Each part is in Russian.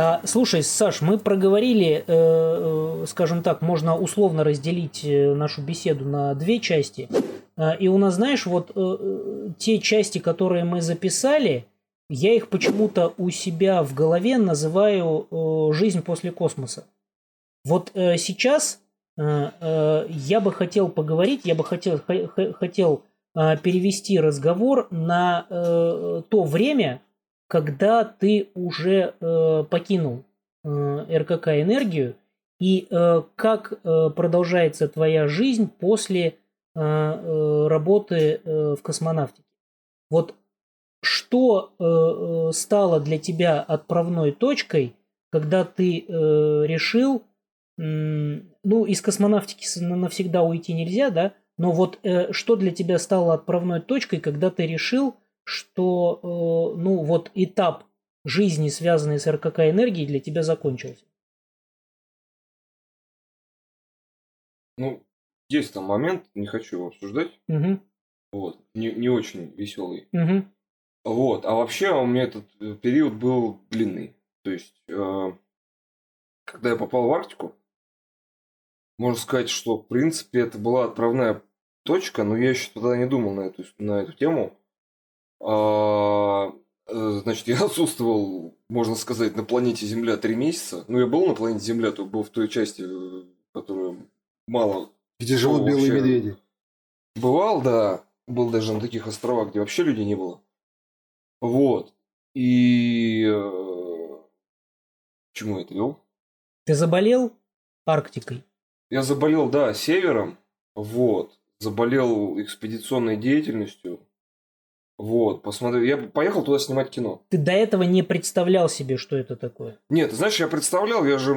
А, слушай, Саш, мы проговорили, э, э, скажем так, можно условно разделить э, нашу беседу на две части. А, и у нас, знаешь, вот те части, которые мы записали, я их почему-то у себя в голове называю «Жизнь после космоса». Вот сейчас я бы хотел поговорить, я бы хотел, хотел перевести разговор на то время, когда ты уже э, покинул э, РКК энергию и э, как э, продолжается твоя жизнь после э, э, работы э, в космонавтике. Вот что э, э стало для тебя отправной точкой, когда ты э, решил, э, ну, из космонавтики навсегда уйти нельзя, да, но вот э, что для тебя стало отправной точкой, когда ты решил, что э, ну вот этап жизни, связанный с РКК энергией, для тебя закончился? Ну, есть там момент, не хочу его обсуждать. Угу. Вот, не, не очень веселый. Угу. Вот, а вообще у меня этот э, период был длинный. То есть, э, когда я попал в Арктику, можно сказать, что в принципе это была отправная точка, но я еще тогда не думал на эту, на эту тему. А, э, значит, я отсутствовал, можно сказать, на планете Земля три месяца. Ну, я был на планете Земля, то был в той части, э, которую мало... Где живут белые медведи. Бывал, да. Был даже на таких островах, где вообще людей не было. Вот. И... Э, чему я это вел? Ты заболел Арктикой? Я заболел, да, севером. Вот. Заболел экспедиционной деятельностью. Вот, посмотри, я поехал туда снимать кино. Ты до этого не представлял себе, что это такое? Нет, знаешь, я представлял, я же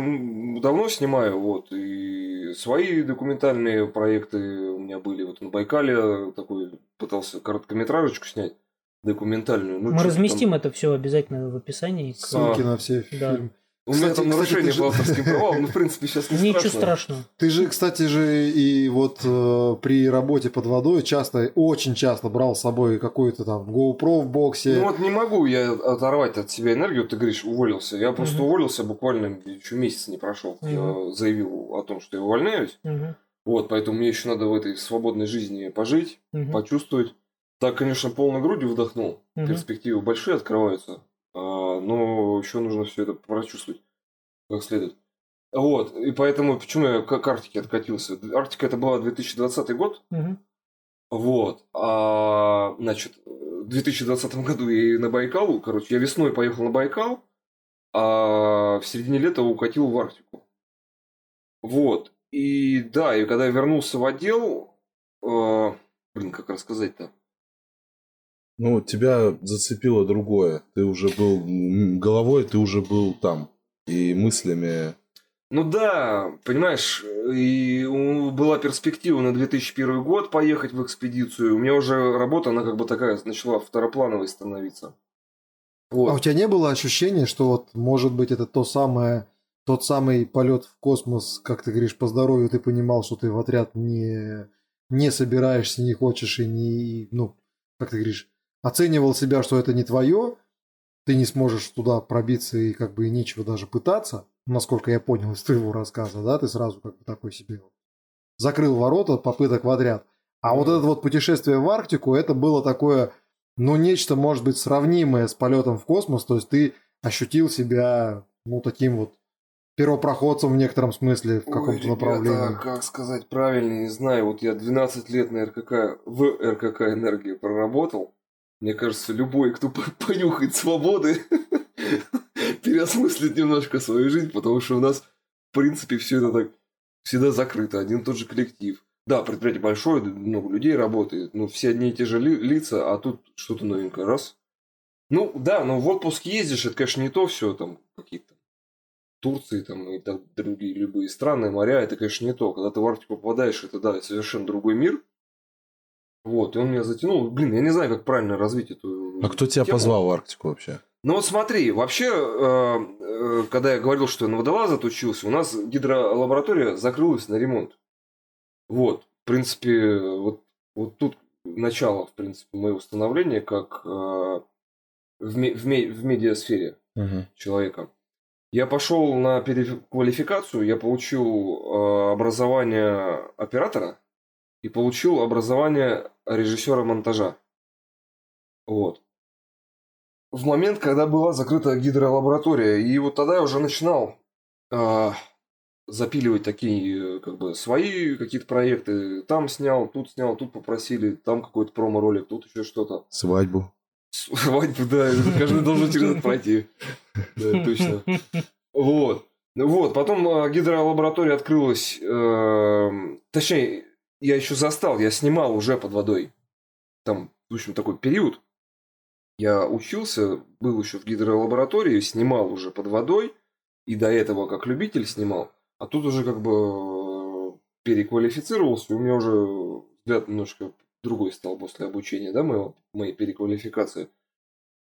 давно снимаю, вот, и свои документальные проекты у меня были. Вот на Байкале такой пытался короткометражечку снять документальную. Ну, Мы разместим там... это все обязательно в описании. Ссылки а, на все да. У меня там нарушение кстати, по авторским правам, но в принципе сейчас не Ничего страшно. страшного. Ты же, кстати же, и вот э, при работе под водой часто, очень часто брал с собой какую-то там GoPro в боксе. Ну вот не могу я оторвать от себя энергию, ты говоришь, уволился. Я просто угу. уволился буквально еще месяц не прошел. Угу. Я заявил о том, что я увольняюсь. Угу. Вот, поэтому мне еще надо в этой свободной жизни пожить, угу. почувствовать. Так, конечно, полной грудью вдохнул. Угу. Перспективы большие открываются. А, но еще нужно все это прочувствовать как следует. Вот, и поэтому, почему я к Арктике откатился? Арктика это была 2020 год, угу. вот, а, значит, в 2020 году я на Байкал, короче, я весной поехал на Байкал, а в середине лета укатил в Арктику. Вот, и да, и когда я вернулся в отдел, э, блин, как рассказать-то? Ну, тебя зацепило другое. Ты уже был головой, ты уже был там. И мыслями. Ну да, понимаешь, и была перспектива на 2001 год поехать в экспедицию. У меня уже работа, она как бы такая начала второплановой становиться. Вот. А у тебя не было ощущения, что вот может быть это то самое, тот самый полет в космос, как ты говоришь, по здоровью ты понимал, что ты в отряд не, не собираешься, не хочешь и не, ну, как ты говоришь, оценивал себя, что это не твое, ты не сможешь туда пробиться и как бы и нечего даже пытаться, насколько я понял из твоего рассказа, да, ты сразу как бы такой себе закрыл ворота попыток в отряд. А вот это вот путешествие в Арктику, это было такое, ну, нечто, может быть, сравнимое с полетом в космос, то есть ты ощутил себя, ну, таким вот первопроходцем в некотором смысле в каком-то направлении. как сказать правильно, не знаю. Вот я 12 лет на РКК, в РКК энергии проработал. Мне кажется, любой, кто понюхает свободы, переосмыслит немножко свою жизнь, потому что у нас, в принципе, все это так всегда закрыто, один и тот же коллектив. Да, предприятие большое, много людей работает, но все одни и те же ли, лица, а тут что-то новенькое, раз. Ну, да, но в отпуск ездишь, это, конечно, не то все, там, какие-то Турции там и так другие любые страны, моря, это, конечно, не то. Когда ты в Арктику попадаешь, это, да, совершенно другой мир – вот, и он меня затянул. Блин, я не знаю, как правильно развить эту А кто тебя тему. позвал в Арктику вообще? Ну вот смотри, вообще, э, э, когда я говорил, что я на водолаза отучился, у нас гидролаборатория закрылась на ремонт. Вот, в принципе, вот, вот тут начало, в принципе, моего становления как э, в, в, в медиасфере угу. человека. Я пошел на переквалификацию, я получил образование оператора и получил образование режиссера монтажа. Вот. В момент, когда была закрыта гидролаборатория, и вот тогда я уже начинал э, запиливать такие, как бы, свои какие-то проекты. Там снял, тут снял, тут попросили, там какой-то промо-ролик, тут еще что-то. Свадьбу. Свадьбу, да, каждый должен через это пройти. Да, точно. Вот. Вот, потом э, гидролаборатория открылась, э, точнее, я еще застал, я снимал уже под водой. Там, в общем, такой период. Я учился, был еще в гидролаборатории, снимал уже под водой, и до этого как любитель снимал. А тут уже как бы переквалифицировался, и у меня уже взгляд немножко другой стал после обучения, да, моего, моей переквалификации.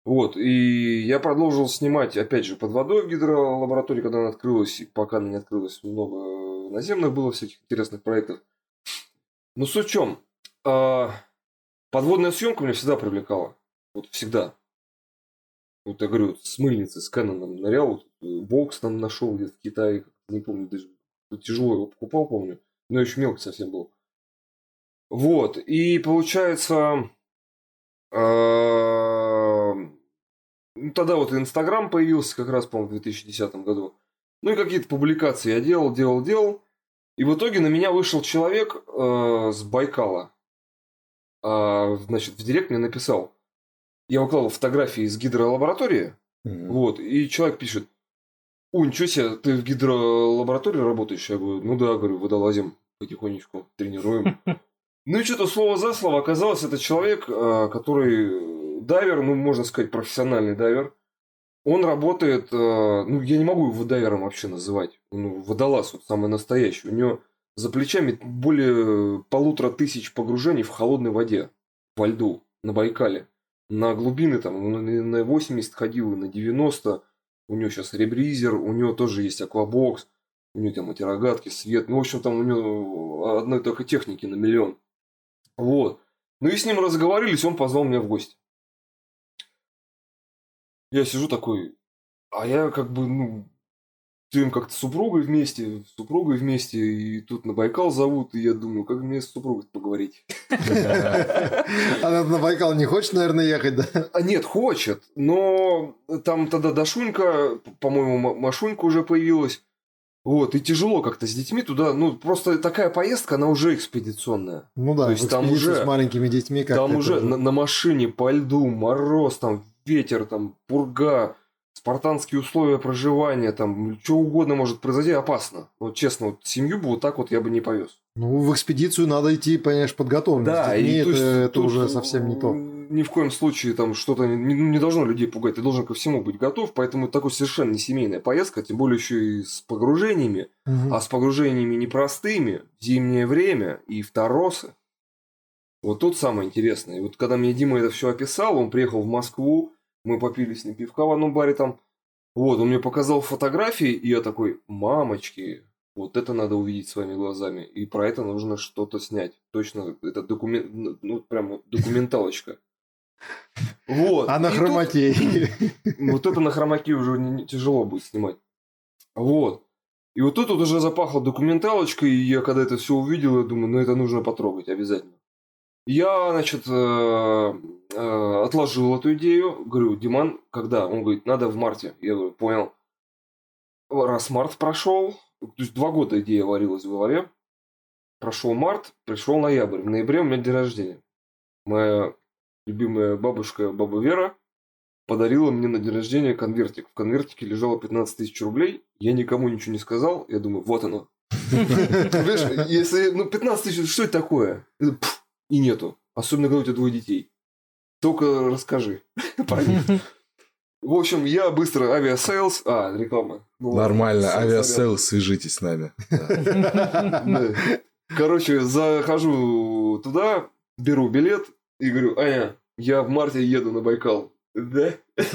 Вот, и я продолжил снимать, опять же, под водой в гидролаборатории, когда она открылась, и пока она не открылась, много наземных было всяких интересных проектов. Но суть в чем? А, подводная съемка меня всегда привлекала. Вот всегда. Вот я говорю, с мыльницы, с Кэноном нырял, вот, э, бокс там нашел где-то в Китае, не помню, даже тяжело его покупал, помню, но еще мелкий совсем был. Вот, и получается, а, ну, тогда вот Инстаграм появился как раз, по-моему, в 2010 году. Ну и какие-то публикации я делал, делал, делал. И в итоге на меня вышел человек э, с Байкала. А, значит, в директ мне написал. Я выкладывал фотографии из гидролаборатории. Mm-hmm. Вот, и человек пишет. Ой, ничего себе, ты в гидролаборатории работаешь? Я говорю, ну да, говорю, водолазим потихонечку, тренируем. Ну и что-то слово за слово оказалось, это человек, э, который дайвер, ну, можно сказать, профессиональный дайвер. Он работает, э, ну, я не могу его дайвером вообще называть. Ну, водолаз, вот самый настоящий. У него за плечами более полутора тысяч погружений в холодной воде, во льду, на Байкале. На глубины там, он на 80 ходил, на 90 у него сейчас ребризер, у него тоже есть аквабокс, у него там эти рогатки, свет. Ну, в общем, там у него одной только техники на миллион. Вот. Ну и с ним разговорились, он позвал меня в гости. Я сижу такой, а я как бы, ну, ты как-то с супругой вместе, с супругой вместе, и тут на Байкал зовут, и я думаю, как мне с супругой поговорить. Она на Байкал не хочет, наверное, ехать, да? А нет, хочет, но там тогда Дашунька, по-моему, Машунька уже появилась. Вот, и тяжело как-то с детьми туда, ну, просто такая поездка, она уже экспедиционная. Ну да, То есть там уже с маленькими детьми как Там уже на, на машине по льду, мороз, там ветер, там пурга, спартанские условия проживания, там что угодно может произойти, опасно. Вот честно, вот семью бы вот так вот я бы не повез. Ну, в экспедицию надо идти, понимаешь, подготовленным. Да, и это, это уже совсем не то. Ни в коем случае там что-то не, не должно людей пугать. Ты должен ко всему быть готов, поэтому это такой совершенно не семейная поездка, тем более еще и с погружениями, угу. а с погружениями непростыми, в зимнее время и в Таросы. Вот тут самое интересное. И вот когда мне Дима это все описал, он приехал в Москву, мы попили с ним пивка в одном баре там. Вот, он мне показал фотографии, и я такой, мамочки, вот это надо увидеть своими глазами. И про это нужно что-то снять. Точно, это документ, ну, ну прям документалочка. Вот. А на хромаке? Вот это на хромаке уже тяжело будет снимать. Вот. И вот тут вот уже запахло документалочкой, и я когда это все увидел, я думаю, ну это нужно потрогать обязательно. Я, значит, э, э, отложил эту идею. Говорю, Диман, когда? Он говорит, надо в марте. Я говорю, понял. Раз март прошел, то есть два года идея варилась в голове. Прошел март, пришел ноябрь. В ноябре у меня день рождения. Моя любимая бабушка, баба Вера, подарила мне на день рождения конвертик. В конвертике лежало 15 тысяч рублей. Я никому ничего не сказал. Я думаю, вот оно. если, ну, 15 тысяч, что это такое? И нету. Особенно, когда у тебя двое детей. Только расскажи про них. В общем, я быстро Aviasales... А, реклама. Ну, Нормально, Aviasales, свяжитесь с нами. Короче, захожу туда, беру билет и говорю, Аня, я в марте еду на Байкал. Да?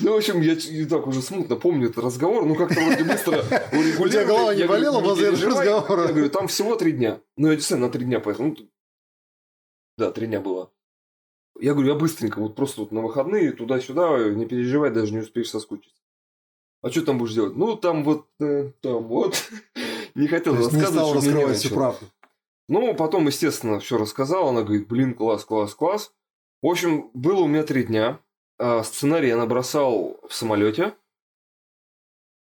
Ну, в общем, я так уже смутно помню этот разговор, ну как-то вроде быстро У тебя голова не болела после этого разговора? Я говорю, там всего три дня. Ну, я действительно на три дня поехал. Да, три дня было. Я говорю, я быстренько, вот просто вот на выходные, туда-сюда, не переживай, даже не успеешь соскучиться. а что там будешь делать? Ну, там вот, э, там вот. не хотел То есть не рассказывать, стал раскрывать всю правду. Ну, потом, естественно, все рассказал. Она говорит, блин, класс, класс, класс. В общем, было у меня три дня. А, Сценарий я набросал в самолете.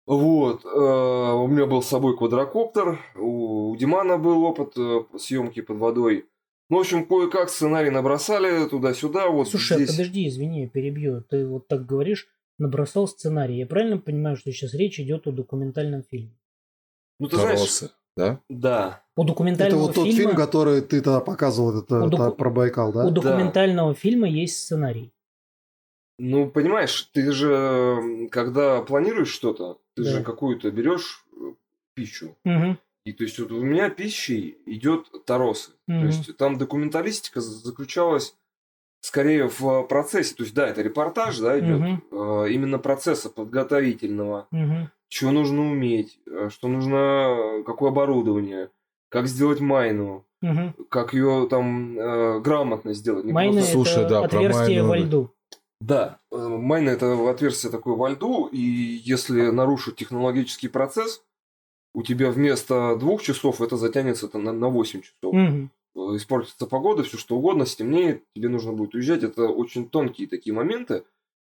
Вот. э, У меня был с собой квадрокоптер. У у Димана был опыт э, съемки под водой. Ну, в общем, кое-как сценарий набросали туда-сюда. Вот Слушай, а здесь. подожди, извини, я перебью. Ты вот так говоришь, набросал сценарий. Я правильно понимаю, что сейчас речь идет о документальном фильме? Ну, ты знаешь, Торосы, да? да. У Это документального вот тот фильма, фильм, который ты тогда показывал, это, У это про Байкал, да? у документального фильма есть сценарий. Ну, понимаешь, ты же, когда планируешь что-то, ты Да. же какую-то берешь э, пищу. Мгм, И то есть вот у меня пищей идет Таросы. Мгм. То есть там документалистика за- заключалась скорее в процессе. То есть да, это репортаж, да, идет. Мгм. э, именно процесса подготовительного. мгм. Чего нужно уметь, что нужно, какое оборудование, как сделать майну, Мгм. как ее там э, грамотно сделать. Не Майна просто- Слушай, это да, про отверстие майну- во льду. Да, э, майна это отверстие такое во льду, и если нарушить технологический процесс, у тебя вместо двух часов это затянется там на, на 8 часов. Э, Испортится погода, все что угодно, стемнеет, тебе нужно будет уезжать. Это очень тонкие такие моменты.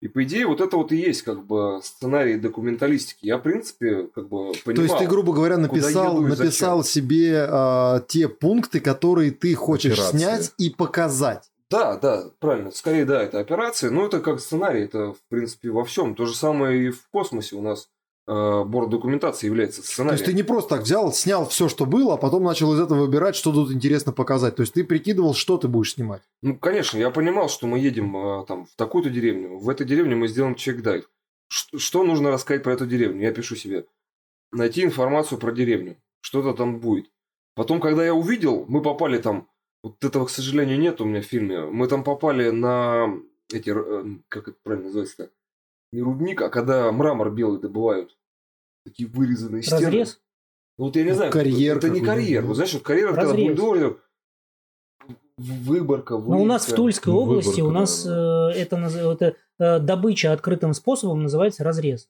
И по идее вот это вот и есть как бы сценарий документалистики. Я, в принципе, как бы понимал. То есть ты, грубо говоря, написал, написал себе а, те пункты, которые ты хочешь Операции. снять и показать. Да, да, правильно. Скорее, да, это операция. Но это как сценарий, это, в принципе, во всем. То же самое и в космосе у нас э, борт документации является То сценарием. есть ты не просто так взял, снял все, что было, а потом начал из этого выбирать, что тут интересно показать. То есть ты прикидывал, что ты будешь снимать. Ну, конечно, я понимал, что мы едем э, там в такую-то деревню. В этой деревне мы сделаем чек-дайв. Что нужно рассказать про эту деревню? Я пишу себе. Найти информацию про деревню. Что-то там будет. Потом, когда я увидел, мы попали там... Вот этого, к сожалению, нет у меня в фильме. Мы там попали на эти... э, Как это правильно называется-то? Не рудник, а когда мрамор белый добывают. Такие вырезанные стены. Разрез? Ну, Вот я не Ну, знаю. карьер Это не карьер. да. Вот знаешь, вот карьер, это когда Разрез. бульдозер... Выборка, Ну, у нас в. Тульской Ну, области у выборка, нас да, э, это, это э, добыча открытым способом называется разрез.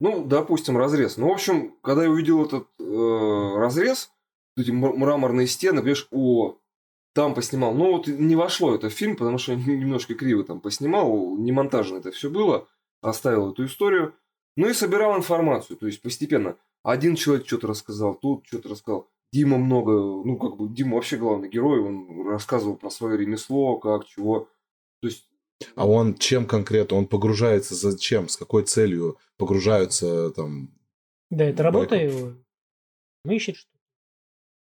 Ну, допустим, разрез. Ну, в общем, когда я увидел этот э, разрез, эти мраморные стены, понимаешь, о, там поснимал. Ну, вот не вошло это в фильм, потому что я немножко криво там поснимал, не монтажно это все было, оставил эту историю. Ну и собирал информацию, то есть постепенно. Один человек что-то рассказал, тут что-то рассказал. Дима много, ну, как бы, Дима вообще главный герой, он рассказывал про свое ремесло, как, чего. То есть А он чем конкретно? Он погружается зачем? С какой целью погружаются там? Да, это работа Байков. его. Ну, ищет что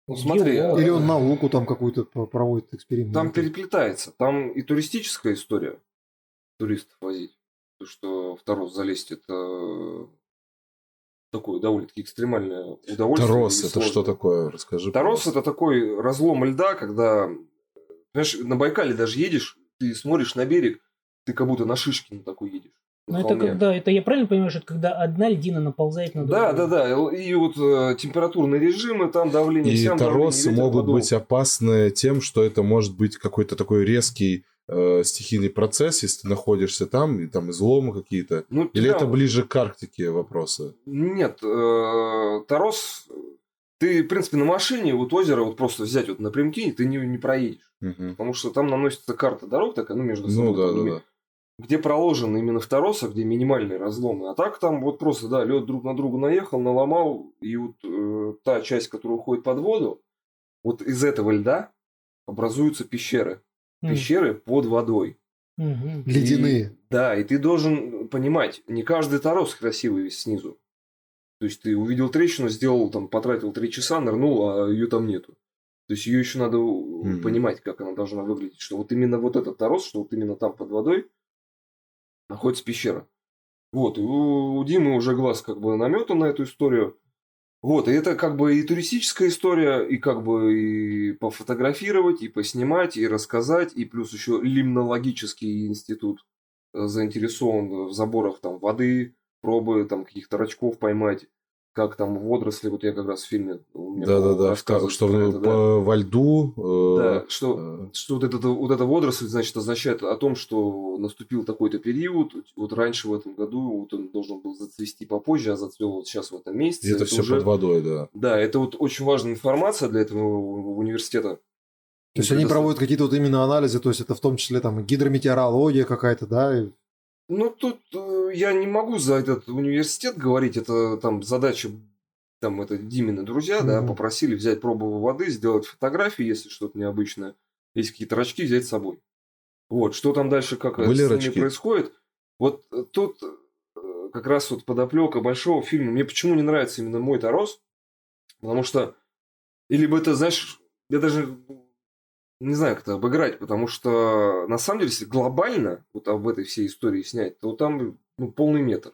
Ну, смотри, Геолог. Или он науку там какую-то про- проводит эксперимент. Там переплетается. Там и туристическая история. Туристов возить. То, что в Тарос залезть, это такое довольно-таки экстремальное удовольствие. Тарос, это что такое? Расскажи. Тарос пожалуйста. это такой разлом льда, когда, знаешь, на Байкале даже едешь, ты смотришь на берег, ты как будто на шишке на такой едешь. Ну, это когда, это я правильно понимаю, что это когда одна льдина наползает на другую? Да, да, да. И вот э, температурные режимы, там давление, И сям давление, торосы ветер могут подул. быть опасны тем, что это может быть какой-то такой резкий э, стихийный процесс, если ты находишься там, и там изломы какие-то. Ну, Или тебя- это ближе к Арктике вопросы? Нет, э, Тарос, ты, в принципе, на машине вот озеро вот просто взять вот напрямки, ты не, не проедешь. Мгм. Потому что там наносится карта дорог такая, ну, между собой. Ну да, да, да. Где проложены именно в Таросах, где минимальные разломы. А так там вот просто, да, лед друг на друга наехал, наломал, и вот э, та часть, которая уходит под воду, вот из этого льда образуются пещеры. Пещеры под водой. мгм. Ледяные. И- да, и ты должен понимать, не каждый торос красивый снизу. То есть ты увидел трещину, сделал там, потратил три часа, нырнул, а ее там нету. То есть ее еще надо Мгм. понимать, как она должна выглядеть. Что вот именно вот этот торос, что вот именно там под водой находится пещера. Вот, и у, у Димы уже глаз как бы наметан на эту историю. Вот, и это как бы и туристическая история, и как бы и пофотографировать, и поснимать, и рассказать, и плюс еще лимнологический институт э, заинтересован в заборах там воды, пробы там каких-то рачков поймать. Как там водоросли, вот я как раз в фильме Да-да-да, что это, да? во льду... Э, да, что, э... что вот, это, вот эта водоросль, значит, означает о том, что наступил такой-то период, вот раньше в этом году вот он должен был зацвести попозже, а зацвел вот сейчас в этом месяце. Это, это все уже... под водой, да. Да, это вот очень важная информация для этого университета. То есть они проводят какие-то вот именно анализы, то есть это в том числе там гидрометеорология какая-то, да? Ну, тут э, я не могу за этот университет говорить, это там задача, там это Димины друзья, mm-hmm. да, попросили взять пробу воды, сделать фотографии, если что-то необычное, есть какие-то рачки, взять с собой. Вот, что там дальше, как Были с ними рачки? происходит. Вот э, тут э, как раз вот подоплека большого фильма. Мне почему не нравится именно мой Тарос? Потому что, или бы это, знаешь, я даже не знаю, как это обыграть, потому что на самом деле, если глобально вот об этой всей истории снять, то там ну, полный метр.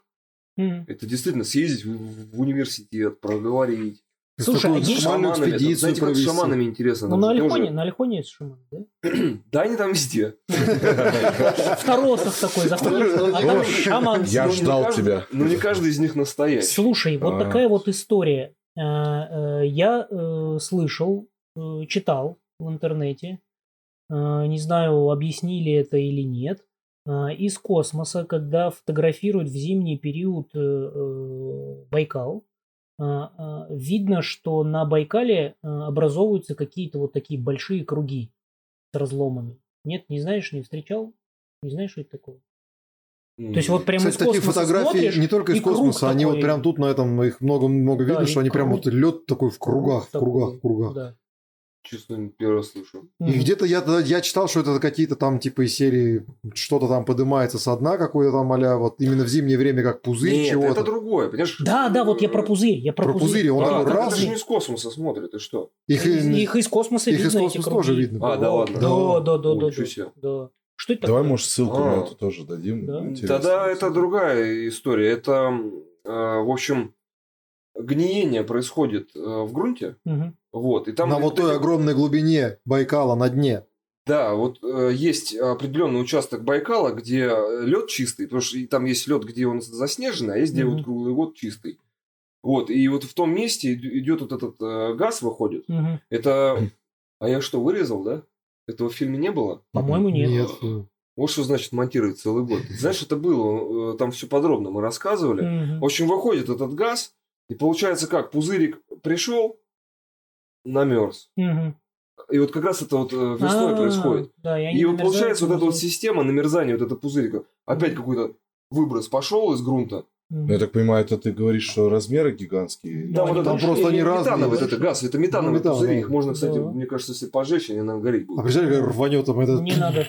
Mm. Это действительно съездить в, в университет, проговорить. Слушай, а есть экспедицию это, знаете, провести. как с шаманами интересно. Ну, на Алихоне, на Алихоне есть шаман, да? да, они там везде. В Торосах такой заходишь, а там шаман. Я ну, ждал тебя. Ну, не каждый из них настоящий. Слушай, вот а. такая вот история. Э, э, я э, слышал, читал в интернете, не знаю, объяснили это или нет, из космоса, когда фотографируют в зимний период Байкал, видно, что на Байкале образовываются какие-то вот такие большие круги с разломами. Нет, не знаешь, не встречал? Не знаешь, что это такое? То есть вот прямо Кстати, из космоса такие фотографии не только из космоса, они такой... вот прям тут на этом их много-много видно, да, что они круг... прям вот лед такой в кругах, в кругах, в кругах. Да. Честно, первый раз слышу. И mm-hmm. где-то я, я читал, что это какие-то там типа из серии что-то там поднимается со дна какой-то там а вот именно в зимнее время как пузырь Нет, чего-то. это другое, понимаешь? Да, да, вот я про пузырь, я про, про пузырь. пузырь он а, такой раз. Это же не из космоса смотрит, и что? Их, их из космоса их видно. Их из космоса тоже видно. А, да ладно. Да, да, да, да. да, да. Что это Давай, такое? может, ссылку а, на это тоже дадим. Да? Тогда это другая история. Это, в общем, гниение происходит в грунте. Угу. Вот, и там на вот той огромной глубине Байкала на дне. Да, вот э, есть определенный участок Байкала, где лед чистый, потому что там есть лед, где он заснеженный, а есть где mm-hmm. вот круглый год чистый. Вот, и вот в том месте идет вот этот э, газ выходит. Mm-hmm. Это. А я что, вырезал, да? Этого в фильме не было? По-моему, нет. Нет. Вот что значит монтировать целый год. Знаешь, это было, э, там все подробно мы рассказывали. Mm-hmm. В общем, выходит этот газ, и получается как, пузырик пришел, намерз. Угу. И вот как раз это вот э, весной А-а-а, происходит. Да, и вот получается вот эта вот система намерзания, вот это пузырика, опять какой-то выброс пошел из грунта. Ну, я так понимаю, это ты говоришь, что размеры гигантские. Да, вот это просто не разные. Метановый это газ, это метановый ну, метан, пузыри. Да. Их можно, кстати, да. мне кажется, если пожечь, они нам гореть будут. А представляешь, как рванет там этот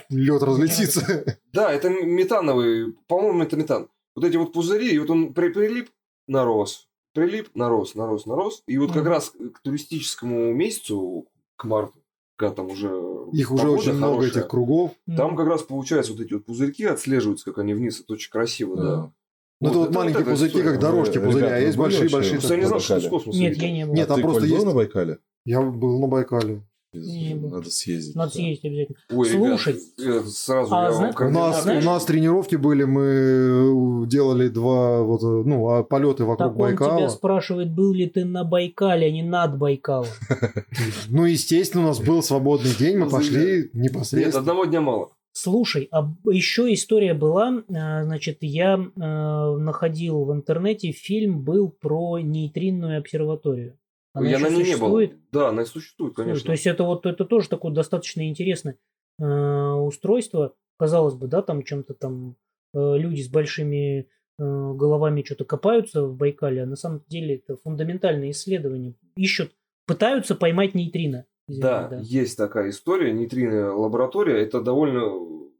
лед разлетится. Да, это метановый, по-моему, это метан. Вот эти вот пузыри, и вот он прилип, нарос, прилип, нарос, нарос, нарос. И вот как раз к туристическому месяцу, к марту, когда там уже их уже очень хорошая, много этих кругов. Там как раз получается вот эти вот пузырьки отслеживаются, как они вниз, это очень красиво, да. да. Ну, вот, это вот маленькие вот пузырьки, как дорожки пузыря, а есть большие-большие. Я не знал, что из космоса. Нет, я не был. Нет, там просто есть... на Байкале? Я был на Байкале. Надо съездить. Надо съездить обязательно. Ой, Слушай, ребят, сразу а, я зна... у, нас, у нас тренировки были, мы делали два вот, ну, а полеты вокруг так Байкала. он тебя спрашивает, был ли ты на Байкале, а не над Байкалом. Ну, естественно, у нас был свободный день, мы пошли непосредственно. Нет, одного дня мало. Слушай, а еще история была, значит, я находил в интернете фильм был про нейтринную обсерваторию. Она Я на ней не был. Да, она существует, конечно. То есть это вот это тоже такое достаточно интересное э, устройство. Казалось бы, да, там чем-то там э, люди с большими э, головами что-то копаются в Байкале, а на самом деле это фундаментальное исследование. Ищут, пытаются поймать нейтрино. да, да, есть такая история, нейтриная лаборатория. Это довольно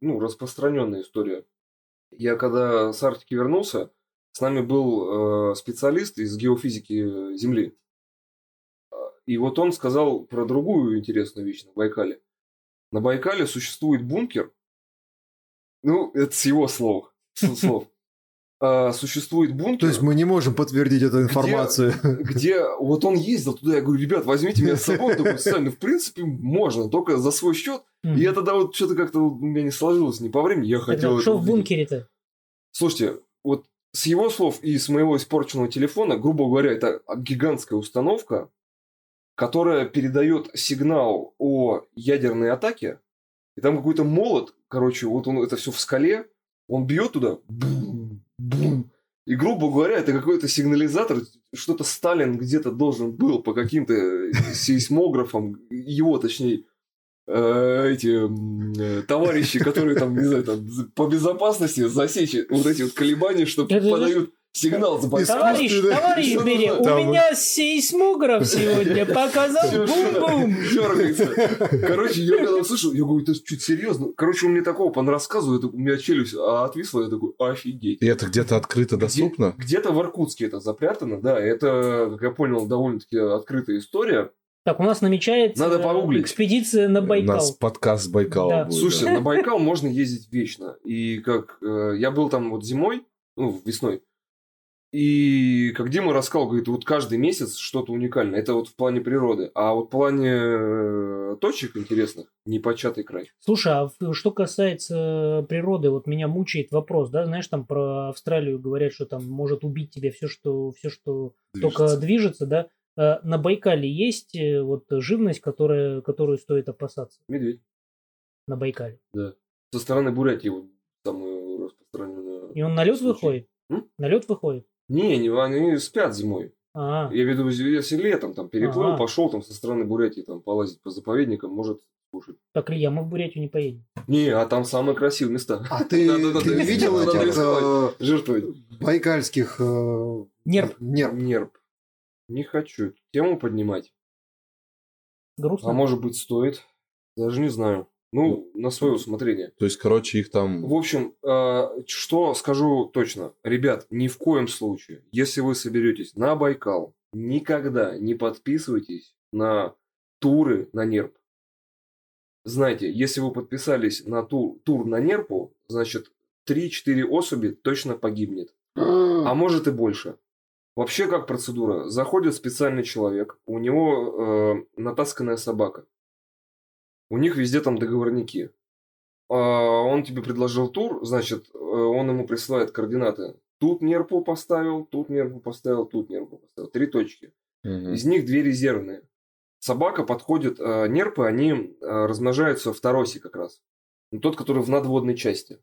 ну, распространенная история. Я когда с Арктики вернулся, с нами был э, специалист из геофизики Земли. И вот он сказал про другую интересную вещь на Байкале. На Байкале существует бункер. Ну, это с его слов. слов. А, существует бункер. То есть мы не можем подтвердить эту информацию. Где, где вот он ездил туда, я говорю, ребят, возьмите меня с собой. Такой, ну, в принципе, можно, только за свой счет. И я тогда вот что-то как-то у меня не сложилось не по времени. Я хотел. Что в бункере-то? Слушайте, вот с его слов и с моего испорченного телефона, грубо говоря, это гигантская установка, которая передает сигнал о ядерной атаке, и там какой-то молот, короче, вот он это все в скале, он бьет туда, бум, бум, и, грубо говоря, это какой-то сигнализатор, что-то Сталин где-то должен был по каким-то сейсмографам, его, точнее, э, эти э, товарищи, которые там, не знаю, там, по безопасности засечь вот эти вот колебания, что подают Сигнал запустил. Товарищ, товарищ Бери, у меня сейсмограф сегодня показал бум-бум. Короче, я когда услышал, я говорю, это чуть серьезно. Короче, он мне такого рассказывает, у меня челюсть отвисла, я такой, офигеть. И это где-то открыто доступно? Где-то в Иркутске это запрятано, да. Это, как я понял, довольно-таки открытая история. Так, у нас намечается Надо погуглить. экспедиция на Байкал. У нас подкаст Байкал да. будет. Слушай, да. на Байкал можно ездить вечно. И как э, я был там вот зимой, ну, весной, и как Дима рассказал, говорит, вот каждый месяц что-то уникальное. Это вот в плане природы. А вот в плане э, точек интересных непочатый край. Слушай, а что касается природы, вот меня мучает вопрос, да, знаешь, там про Австралию говорят, что там может убить тебя все, что, все, что движется. только движется, да. Э, на Байкале есть э, вот живность, которая, которую стоит опасаться? Медведь. На Байкале? Да. Со стороны Бурятии вот самый распространенный. И он на лед выходит? М? На лед выходит? Не, не, они спят зимой. А. Я веду, если летом там переплыл, ага. пошел там со стороны Бурятии там полазить по заповедникам, может слушать. Так ли я, мы в Бурятию не поедем. Не, а там самые красивые места. А ты, ты видел этих э, жертвовать байкальских э, нерп? Нерп. Нерп. Не хочу тему поднимать. Грустно. А может быть стоит? Даже не знаю. Ну, на свое усмотрение. То есть, короче, их там... В общем, э, что скажу точно. Ребят, ни в коем случае, если вы соберетесь на Байкал, никогда не подписывайтесь на туры на нерп. Знаете, если вы подписались на тур, тур на нерпу, значит, 3-4 особи точно погибнет. А может и больше. Вообще, как процедура? Заходит специальный человек, у него э, натасканная собака. У них везде там договорники. А он тебе предложил тур, значит, э, он ему присылает координаты. Тут нерпу поставил, тут нерпу поставил, тут нерпу поставил. Три точки. Угу. Из них две резервные. Собака подходит, э, нерпы, они э, размножаются в торосе как раз. Тот, который в надводной части.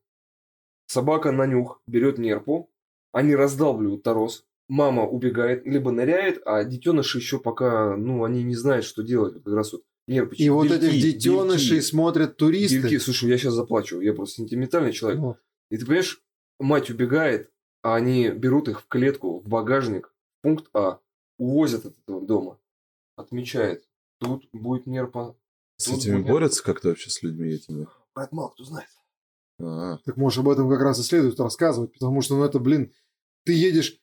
Собака на нюх берет нерпу, они раздалбливают торос, мама убегает, либо ныряет, а детеныши еще пока, ну, они не знают, что делать. Как раз вот Нерпыч, и вот этих детенышей дельки. смотрят туристы. Дельки. Слушай, я сейчас заплачу. Я просто сентиментальный человек. Вот. И ты понимаешь, мать убегает, а они берут их в клетку, в багажник, пункт А, увозят от этого дома, отмечает. Тут будет нерпа. С этими будет... борются как-то вообще с людьми этими? Брат мало кто знает. А-а. Так можешь об этом как раз и следует рассказывать, потому что, ну это, блин, ты едешь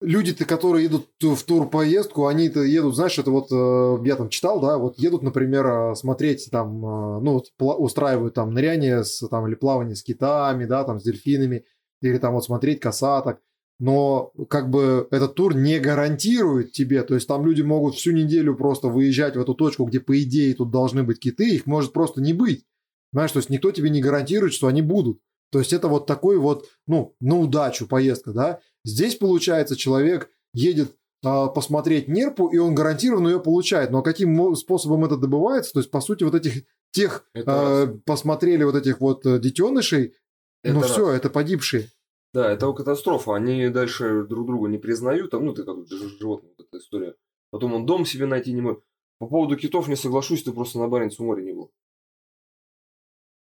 люди-то, которые едут в турпоездку, они-то едут, знаешь, это вот э, я там читал, да, вот едут, например, э, смотреть там, э, ну, вот устраивают там ныряние с, там, или плавание с китами, да, там, с дельфинами, или там вот смотреть касаток, но как бы этот тур не гарантирует тебе, то есть там люди могут всю неделю просто выезжать в эту точку, где по идее тут должны быть киты, их может просто не быть, знаешь, то есть никто тебе не гарантирует, что они будут. То есть это вот такой вот, ну, на удачу поездка, да. Здесь, получается, человек едет э, посмотреть нерпу, и он гарантированно ее получает. Но каким способом это добывается? То есть, по сути, вот этих тех э, посмотрели вот этих вот э, детенышей, это ну раз. все, это погибшие. Да, это катастрофа. Они дальше друг друга не признают. Там, ну, ты как животное, вот эта история. Потом он дом себе найти не может. По поводу китов не соглашусь, ты просто на Баренцевом море не был.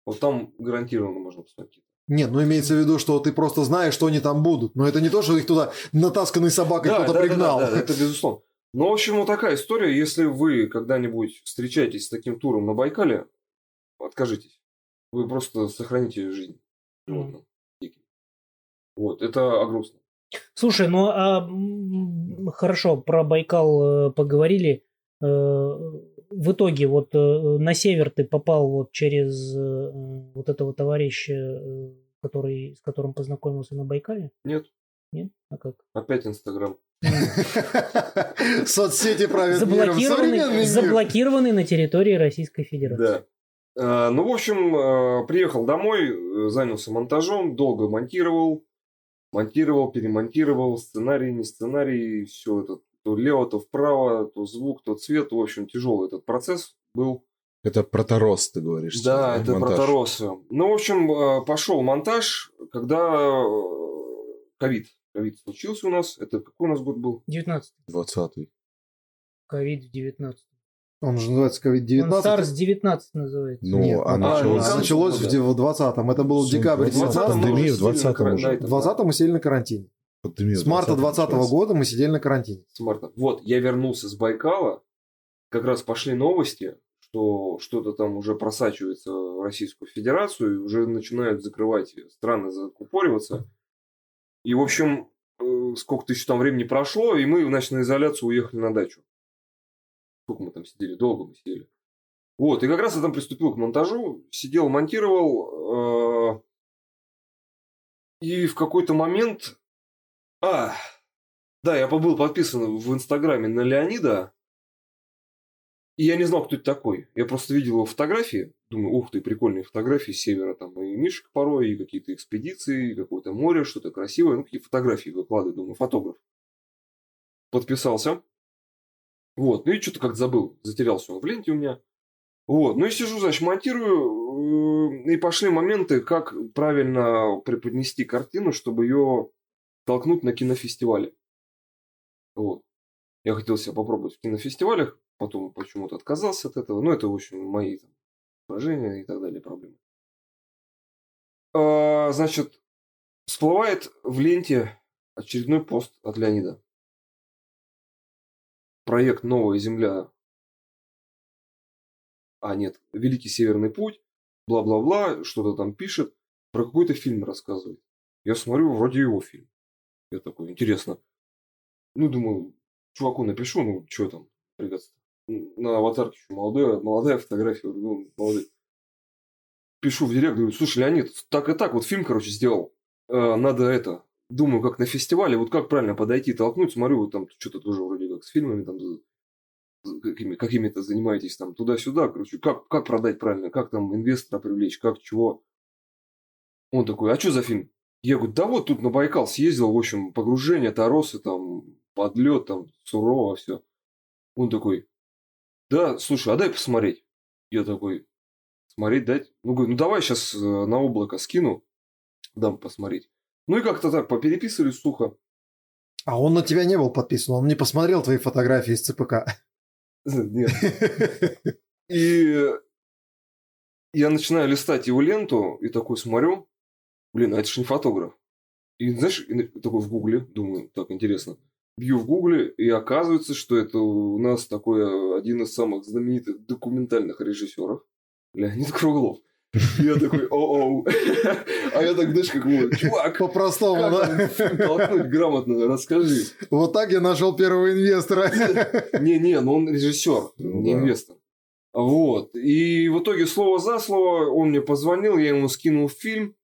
Вот там гарантированно можно посмотреть. Нет, ну имеется в виду, что ты просто знаешь, что они там будут. Но это не то, что их туда натасканной собакой да, кто-то да, пригнал. Да, да, да, это безусловно. Ну, в общем, вот такая история. Если вы когда-нибудь встречаетесь с таким туром на Байкале, откажитесь. Вы просто сохраните жизнь животным. Вот, это грустно. Слушай, ну а хорошо, про Байкал э, поговорили. В итоге вот э, на север ты попал вот через э, вот этого товарища, э, который, с которым познакомился на Байкале? Нет. Нет? А как? Опять Инстаграм. Соцсети правят заблокированы, заблокированы на территории Российской Федерации. Да. Ну, в общем, приехал домой, занялся монтажом, долго монтировал. монтировал, перемонтировал, сценарий, не сценарий, все это то влево, то вправо, то звук, то цвет. В общем, тяжелый этот процесс был. Это проторос, ты говоришь. Да, это монтаж. проторос. Ну, в общем, э, пошел монтаж, когда э, ковид. Ковид случился у нас. Это какой у нас год был? 19 20 Ковид в 19 он же называется COVID-19. Он SARS-19 называется. Ну, Нет, а, началось, началось в 20-м. Это был декабрь 20 Пандемия в 20-м уже. В 20 мы сидели на карантине. Пандемия С марта 20 -го года мы сидели на карантине. С марта. Вот, я вернулся с Байкала. Как раз пошли новости, что что-то там уже просачивается в Российскую Федерацию, и уже начинают закрывать страны, закупориваться. И, в общем, э, сколько-то еще там времени прошло, и мы, значит, на изоляцию уехали на дачу. Сколько мы там сидели? Долго мы сидели. Вот, и как раз я там приступил к монтажу, сидел, монтировал, э, и в какой-то момент... А, да, я был подписан в Инстаграме на Леонида, и я не знал, кто это такой. Я просто видел его фотографии, думаю, ух ты, прикольные фотографии с севера, там и мишек порой, и какие-то экспедиции, и какое-то море, что-то красивое, ну, какие фотографии выкладываю, думаю, фотограф. Подписался. Вот, ну и что-то как-то забыл, затерялся он в ленте у меня. Вот, ну и сижу, значит, монтирую, э, и пошли моменты, как правильно преподнести картину, чтобы ее толкнуть на кинофестивале. Вот. Я хотел себя попробовать в кинофестивалях, потом почему-то отказался от этого. Ну, это, в общем, мои там, поражения и так далее проблемы. А, значит, всплывает в ленте очередной пост от Леонида проект «Новая Земля», а нет, «Великий Северный путь», бла-бла-бла, что-то там пишет, про какой-то фильм рассказывает. Я смотрю, вроде его фильм. Я такой, интересно. Ну, думаю, чуваку напишу, ну, что там, пригодится. На аватарке еще молодая, молодая фотография, ну, молодой. Пишу в директ, говорю, слушай, Леонид, так и так, вот фильм, короче, сделал. Э, надо это, думаю, как на фестивале, вот как правильно подойти, толкнуть, смотрю, вот там что-то тоже вроде как с фильмами, там какими, какими-то занимаетесь там туда-сюда, короче, как, как продать правильно, как там инвестора привлечь, как чего. Он такой, а что за фильм? Я говорю, да вот тут на Байкал съездил, в общем, погружение, торосы, там, подлет, там, сурово все. Он такой, да, слушай, а дай посмотреть. Я такой, смотреть дать? Ну, говорю, ну давай сейчас э, на облако скину, дам посмотреть. Ну и как-то так попереписывались сухо. А он на тебя не был подписан, он не посмотрел твои фотографии из ЦПК. Нет. И я начинаю листать его ленту и такой смотрю, блин, а это же не фотограф. И знаешь, такой в гугле, думаю, так интересно. Бью в гугле, и оказывается, что это у нас такой один из самых знаменитых документальных режиссеров, Леонид Круглов. Я такой, о-оу. А я так, знаешь, как вот, чувак. По-простому, да? Толкнуть грамотно, расскажи. Вот так я нашел первого инвестора. Не-не, ну он режиссер, ну не инвестор. Вот. И в итоге слово за слово он мне позвонил, я ему скинул фильм.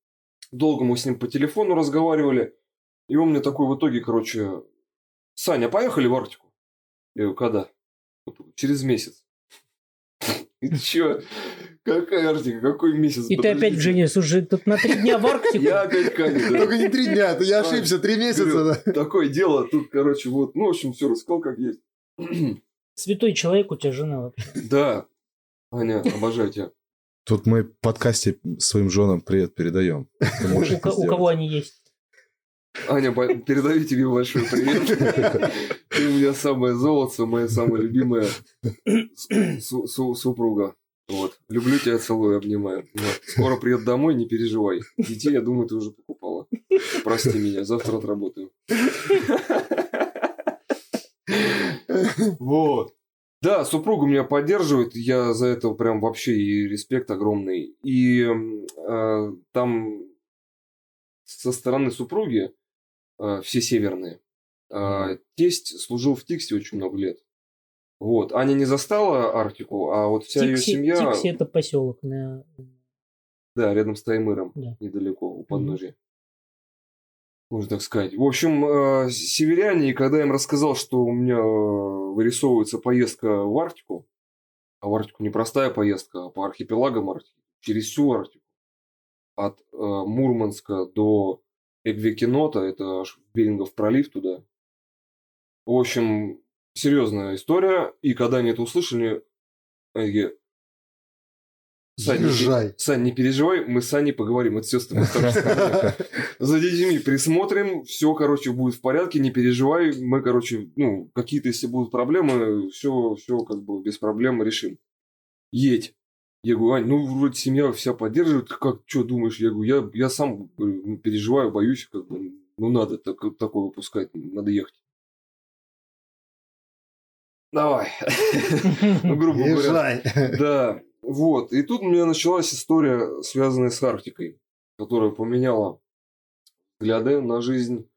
Долго мы с ним по телефону разговаривали. И он мне такой в итоге, короче, Саня, поехали в Арктику? Я говорю, когда? Через месяц. И чё? Какая Арктика? Какой месяц? И ты опять в жене, слушай, тут на три дня в Арктику. Я опять Каня. Только не три дня, это я ошибся, три месяца. Такое дело, тут, короче, вот, ну, в общем, все рассказал, как есть. Святой человек у тебя жена вообще. Да. Аня, обожаю тебя. Тут мы в подкасте своим женам привет передаем. У кого они есть? Аня, передаю тебе большой привет. Ты у меня самое золото, моя самая любимая супруга. Вот. Люблю тебя, целую, обнимаю. Вот. Скоро приеду домой, не переживай. Детей, я думаю, ты уже покупала. Прости меня, завтра отработаю. Вот. Да, супруга меня поддерживает, я за это прям вообще и респект огромный. И э, там со стороны супруги э, все северные. Э, тесть служил в Тиксе очень много лет. Вот. Аня не застала Арктику, а вот вся Тикси, ее семья... Тикси это поселок на... Да, рядом с Таймыром, да. недалеко, у подножия. Можно так сказать. В общем, э, северяне, когда я им рассказал, что у меня э, вырисовывается поездка в Арктику, а в Арктику непростая поездка, а по архипелагам Арктики, через всю Арктику, от э, Мурманска до Эквикинота, это аж Берингов пролив туда. В общем, серьезная история. И когда они это услышали, они Сань, не, Сань, не переживай, мы с Аней поговорим. Это все с тобой За детьми присмотрим, все, короче, будет в порядке, не переживай. Мы, короче, ну, какие-то, если будут проблемы, все, все как бы без проблем решим. Едь. Я говорю, Ань, ну, вроде семья вся поддерживает. Как, что думаешь? Я говорю, я, я сам говорю, переживаю, боюсь, как бы, ну, надо так, такое выпускать, надо ехать. Давай. Ну, грубо говоря. Да. Вот. И тут у меня началась история, связанная с Арктикой, которая поменяла взгляды на жизнь.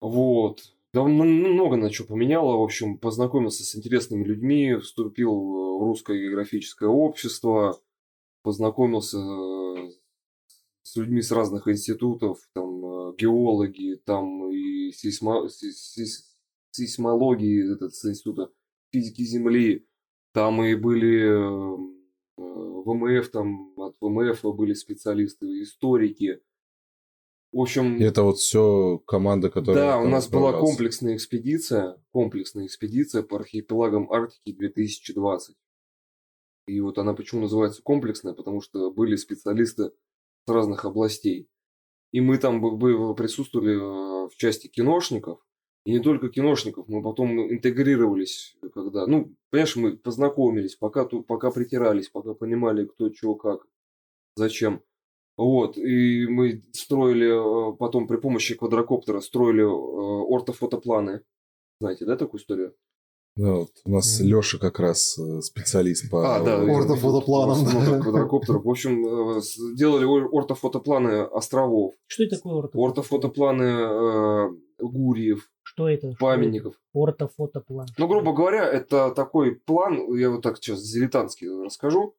Вот. Да много на что поменяло. В общем, познакомился с интересными людьми, вступил в русское географическое общество, познакомился с людьми с разных институтов, там геологи, там и сейсмо... сейсмологии, этот с института физики Земли, там и были э, ВМФ, там от ВМФ были специалисты, историки. В общем... И это вот все команда, которая... Да, у нас была комплексная экспедиция, комплексная экспедиция по архипелагам Арктики 2020. И вот она почему называется комплексная, потому что были специалисты с разных областей. И мы там присутствовали э, в части киношников, и не только киношников, мы потом интегрировались, когда, ну, понимаешь, мы познакомились, пока, пока притирались, пока понимали, кто, чего, как, зачем. Вот, и мы строили, э, потом при помощи квадрокоптера строили э, ортофотопланы. Знаете, да, такую историю? Да, вот у нас mm. Леша как раз э, специалист по а, да, ортофотопланам. Квадрокоптеров. В общем, делали ортофотопланы островов. Что это такое ортофотопланы? Ортофотопланы Гурьев. Что это? Памятников. Ортофотоплан. Ну, грубо говоря, это такой план, я вот так сейчас дилетантски расскажу.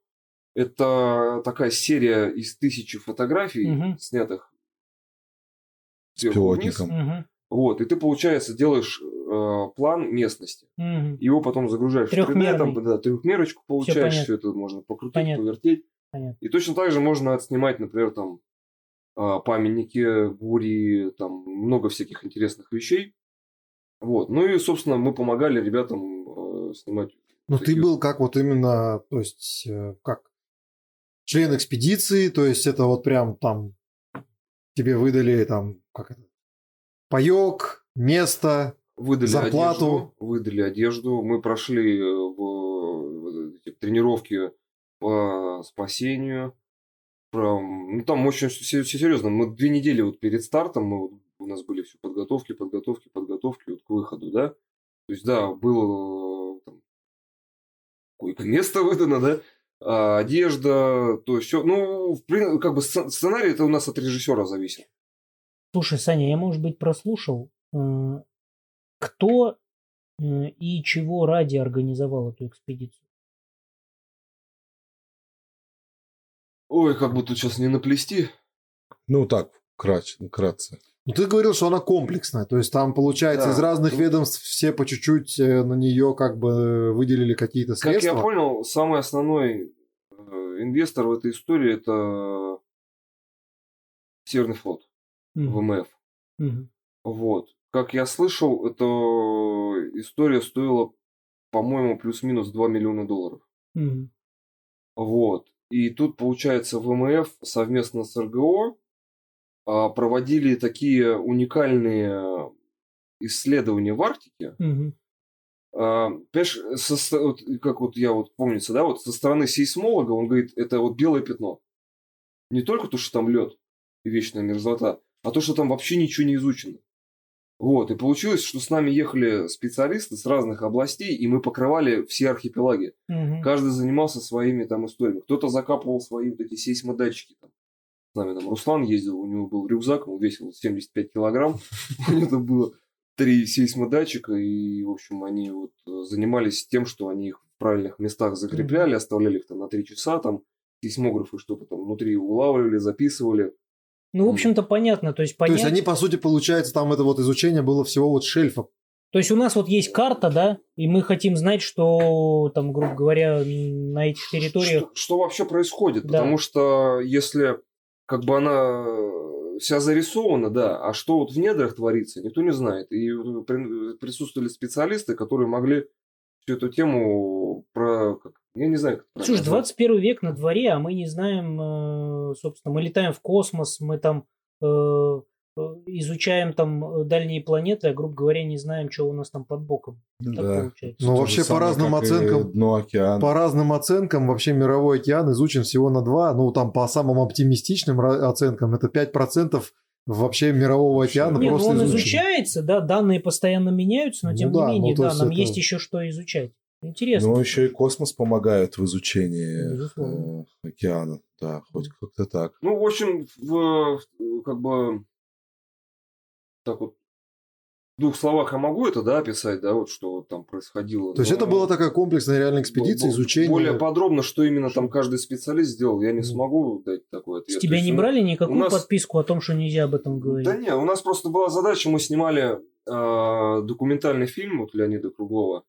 Это такая серия из тысячи фотографий, угу. снятых вниз. Угу. Вот, и ты, получается, делаешь э, план местности. Угу. Его потом загружаешь в 3D, там, да, трехмерочку получаешь, все, все это можно покрутить, понятно. повертеть. Понятно. И точно так же можно отснимать, например, там а, памятники, гури, там много всяких интересных вещей. Вот. Ну и, собственно, мы помогали ребятам э, снимать. Ну, такие... ты был как вот именно, то есть, э, как член экспедиции, то есть это вот прям там тебе выдали там, как это, паек, место, выдали зарплату. Одежду, выдали одежду. Мы прошли э, в, в тренировки по спасению, Прям, ну там очень все, все серьезно. Мы две недели вот перед стартом, мы, вот, у нас были все подготовки, подготовки, подготовки вот к выходу, да. То есть, да, было там, какое-то место выдано, да, а, одежда, то есть все. Ну, в принципе, как бы сценарий это у нас от режиссера зависит. Слушай, Саня, я, может быть, прослушал. Э, кто э, и чего ради организовал эту экспедицию? Ой, как бы тут сейчас не наплести. Ну так, кратце. кратце. Ну, ты говорил, что она комплексная, то есть там, получается, да. из разных ведомств все по чуть-чуть э, на нее как бы выделили какие-то средства. Как я понял, самый основной э, инвестор в этой истории это Северный флот, mm. ВМФ. Mm-hmm. Вот. Как я слышал, эта история стоила, по-моему, плюс-минус 2 миллиона долларов. Mm-hmm. Вот. И тут, получается, ВМФ совместно с РГО а, проводили такие уникальные исследования в Арктике. Понимаешь, со, вот, как вот я вот помнится, да, вот со стороны сейсмолога он говорит, это вот белое пятно. Не только то, что там лед и вечная мерзлота, а то, что там вообще ничего не изучено. Вот, и получилось, что с нами ехали специалисты с разных областей, и мы покрывали все архипелаги. Угу. Каждый занимался своими там историями. Кто-то закапывал свои вот эти сейсмодатчики. Там. С нами там Руслан ездил, у него был рюкзак, он весил 75 килограмм. У него было три сейсмодатчика, и, в общем, они вот занимались тем, что они их в правильных местах закрепляли, оставляли их там на три часа, там сейсмографы что-то там внутри улавливали, записывали. Ну, в общем-то, понятно. То есть, понять... то есть они, по сути, получается, там это вот изучение было всего вот шельфа. То есть у нас вот есть карта, да, и мы хотим знать, что там, грубо говоря, на этих территориях... Что, что вообще происходит? Да. Потому что если как бы она вся зарисована, да, а что вот в недрах творится, никто не знает. И присутствовали специалисты, которые могли всю эту тему про... Я не знаю, как Слушай, 21 век на дворе, а мы не знаем, э, собственно, мы летаем в космос, мы там э, э, изучаем там дальние планеты, а, грубо говоря, не знаем, что у нас там под боком. Да. Ну, вообще, по разным оценкам, дно океана. по разным оценкам, вообще мировой океан изучен всего на 2, ну, там по самым оптимистичным оценкам, это 5% вообще мирового океана не, просто ну он изучен. изучается, да, данные постоянно меняются, но ну, тем да, не менее, ну, да, нам это... есть еще что изучать. Интересно. Ну, еще и космос помогает в изучении э, океана, да, хоть как-то так. Ну, в общем, в, как бы так вот в двух словах я могу это, да, описать, да, вот что там происходило. То есть это была такая комплексная реальная экспедиция, изучение. Более подробно, что именно там каждый специалист сделал, я не смогу дать такой ответ. С тебя не брали никакую нас... подписку о том, что нельзя об этом говорить? Да нет, у нас просто была задача, мы снимали э, документальный фильм вот Леонида Круглова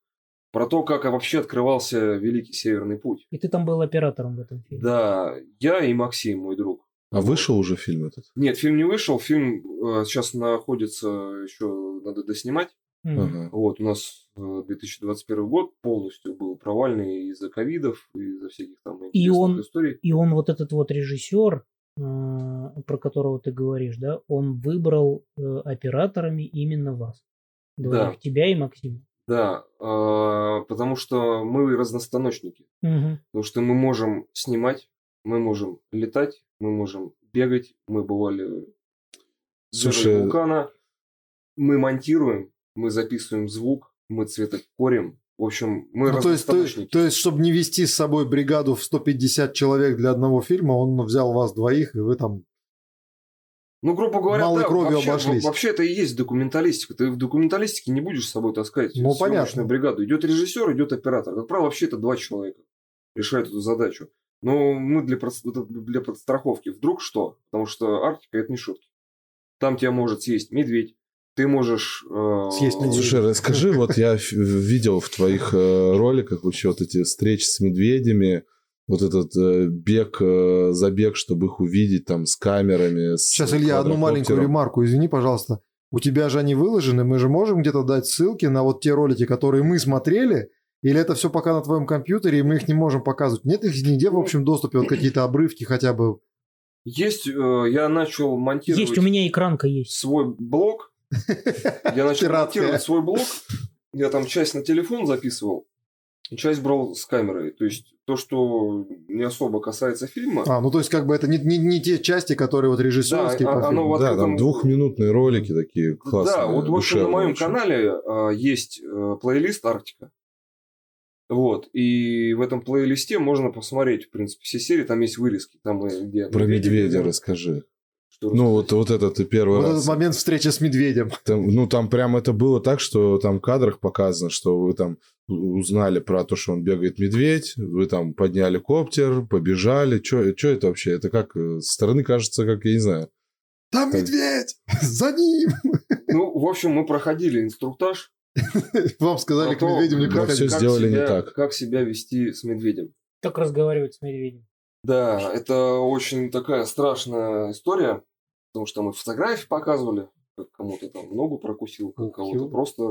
про то, как вообще открывался Великий Северный Путь. И ты там был оператором в этом фильме? Да, я и Максим, мой друг. А вышел уже фильм этот? Нет, фильм не вышел. Фильм э, сейчас находится, еще надо доснимать. Mm-hmm. Вот, у нас 2021 э, год полностью был провальный из-за ковидов, из-за всяких там и он, историй. И он вот этот вот режиссер, э, про которого ты говоришь, да, он выбрал э, операторами именно вас. Да. Тебя и Максима. Да, э, потому что мы разностаночники. Угу. Потому что мы можем снимать, мы можем летать, мы можем бегать. Мы бывали Слушай... вулкана. Мы монтируем, мы записываем звук, мы цветокорим. В общем, мы ну, то есть, то, то есть, чтобы не вести с собой бригаду в 150 человек для одного фильма, он взял вас двоих, и вы там ну, грубо говоря, Малой да, кровью вообще, обошлись. вообще это и есть документалистика. Ты в документалистике не будешь с собой таскать ну, понятно. бригаду. Идет режиссер, идет оператор. Как правило, вообще это два человека решают эту задачу. Но мы для, для подстраховки. Вдруг что? Потому что Арктика это не шутки. Там тебя может съесть медведь. Ты можешь... Э... Съесть медведь. Слушай, расскажи, вот я видел в твоих э, роликах вообще вот эти встречи с медведями, вот этот э, бег, э, забег, чтобы их увидеть там с камерами. С Сейчас, Илья, одну маленькую ремарку, извини, пожалуйста. У тебя же они выложены, мы же можем где-то дать ссылки на вот те ролики, которые мы смотрели, или это все пока на твоем компьютере, и мы их не можем показывать? Нет их нигде в общем доступе, вот какие-то обрывки хотя бы. Есть, э, я начал монтировать... Есть, у меня экранка есть. Свой блог. Я начал монтировать свой блог. Я там часть на телефон записывал, часть брал с камерой. То есть то, что не особо касается фильма. А, ну то есть как бы это не, не, не те части, которые вот режиссерские да, по оно фильму. Да, там двухминутные ролики такие классные. Да, вот в общем на моем канале а, есть а, плейлист Арктика. Вот, и в этом плейлисте можно посмотреть, в принципе, все серии, там есть вырезки. Там, где Про медведя где... расскажи. Что ну, вот, вот это ты первый вот раз. этот момент встречи с медведем. Там, ну, там прям это было так, что там в кадрах показано, что вы там узнали про то, что он бегает медведь, вы там подняли коптер, побежали. Что это вообще? Это как э, со стороны кажется, как, я не знаю. Там так... медведь! За ним! Ну, в общем, мы проходили инструктаж вам сказали, к медведям не проходить. все сделали не так. Как себя вести с медведем. Как разговаривать с медведем. Да, это очень такая страшная история, потому что мы фотографии показывали, как кому-то там ногу прокусил, как кого-то просто...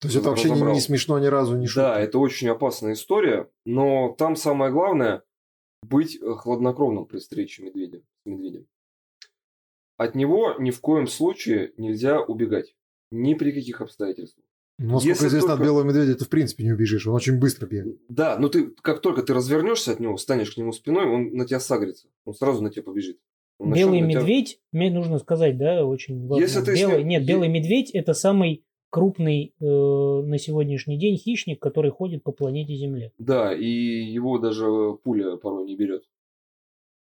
То есть это вообще не, не смешно ни разу, не шутка. Да, это очень опасная история, но там самое главное быть хладнокровным при встрече медведя, с медведем. От него ни в коем случае нельзя убегать. Ни при каких обстоятельствах. Ну, насколько Если известно, только... от белого медведя ты в принципе не убежишь, он очень быстро бегает. Да, но ты, как только ты развернешься от него, станешь к нему спиной, он на тебя сагрится, он сразу на тебя побежит. Он белый медведь, тебя... мне нужно сказать, да, очень важно. Если ты белый, ним... Нет, белый медведь это самый крупный э, на сегодняшний день хищник, который ходит по планете Земля. Да, и его даже пуля порой не берет.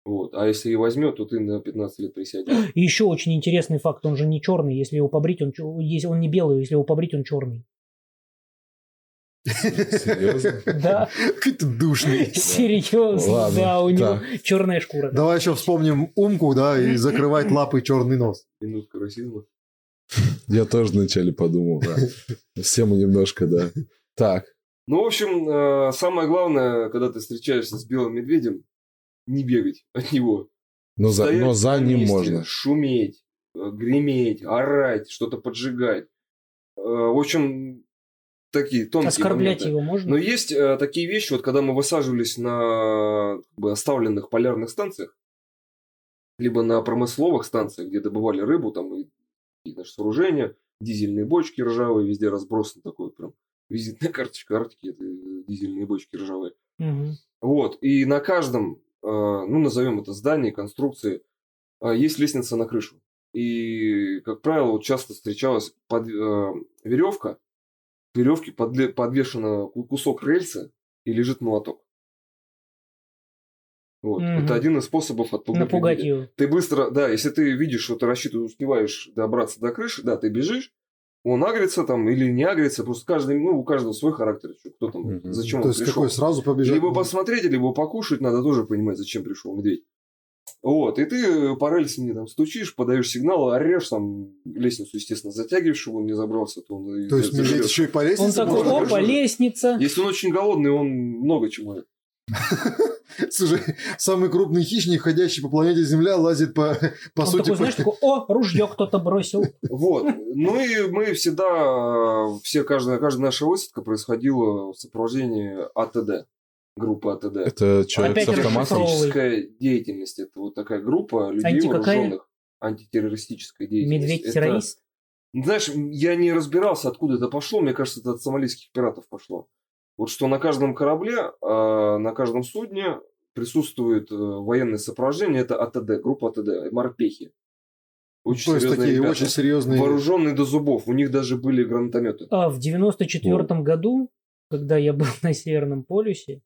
Вот. А если и возьмет, то ты на 15 лет присядешь. И еще очень интересный факт, он же не черный, если его побрить, он, если он не белый, если его побрить, он черный. Серьезно? Да. Какой-то душный. Серьезно, да, у него черная шкура. Давай еще вспомним умку, да, и закрывать лапы черный нос. Минутка расизма. Я тоже вначале подумал, да. Все мы немножко, да. Так. Ну, в общем, э, самое главное, когда ты встречаешься с белым медведем, не бегать от него. Но за, но за ним можно. Шуметь, э, греметь, орать, что-то поджигать. Э, в общем, такие тонкие Оскорблять моменты. его можно? Но есть э, такие вещи, вот когда мы высаживались на как бы, оставленных полярных станциях, либо на промысловых станциях, где добывали рыбу, там и, и наши сооружения, дизельные бочки ржавые, везде разбросаны такой прям визитная карточка Арктики, это дизельные бочки ржавые. Угу. Вот, и на каждом Э, ну, назовем это здание, конструкции, э, есть лестница на крышу. И, как правило, вот часто встречалась под, э, веревка, к веревке подле, подвешена кусок рельса и лежит молоток. Вот. Mm-hmm. Это один из способов отпугнуть Напугать его. Ты быстро, да, если ты видишь, что ты рассчитываешь, успеваешь добраться до крыши, да, ты бежишь, он агрится там или не агрится, просто каждый, ну, у каждого свой характер, кто там, mm-hmm. зачем То он есть пришел. какой сразу побежать? Либо посмотреть, либо покушать, надо тоже понимать, зачем пришел медведь. Вот, и ты по рельсе не там стучишь, подаешь сигнал, орешь там лестницу, естественно, затягиваешь, чтобы он не забрался, то он... То есть медведь еще и по лестнице? Он такой, опа, лестница. Если он очень голодный, он много чего Слушай, самый крупный хищник, ходящий по планете Земля, лазит по, по Он сути... такой, знаешь, такой, о, ружье кто-то бросил. Вот. Ну и мы всегда, все, каждая, каждая наша высадка происходила в сопровождении АТД группа АТД. Это человек Опять с автоматом? Антитеррористическая деятельность. Это вот такая группа людей Анти вооруженных. Антитеррористическая деятельность. Медведь-террорист? Это, знаешь, я не разбирался, откуда это пошло. Мне кажется, это от сомалийских пиратов пошло. Вот что на каждом корабле, а, на каждом судне присутствует э, военное сопровождение, это АТД, группа АТД, морпехи. Очень То есть такие ребята, очень серьезные. Вооруженные до зубов. У них даже были гранатометы. А в 94 году, когда я был на Северном полюсе,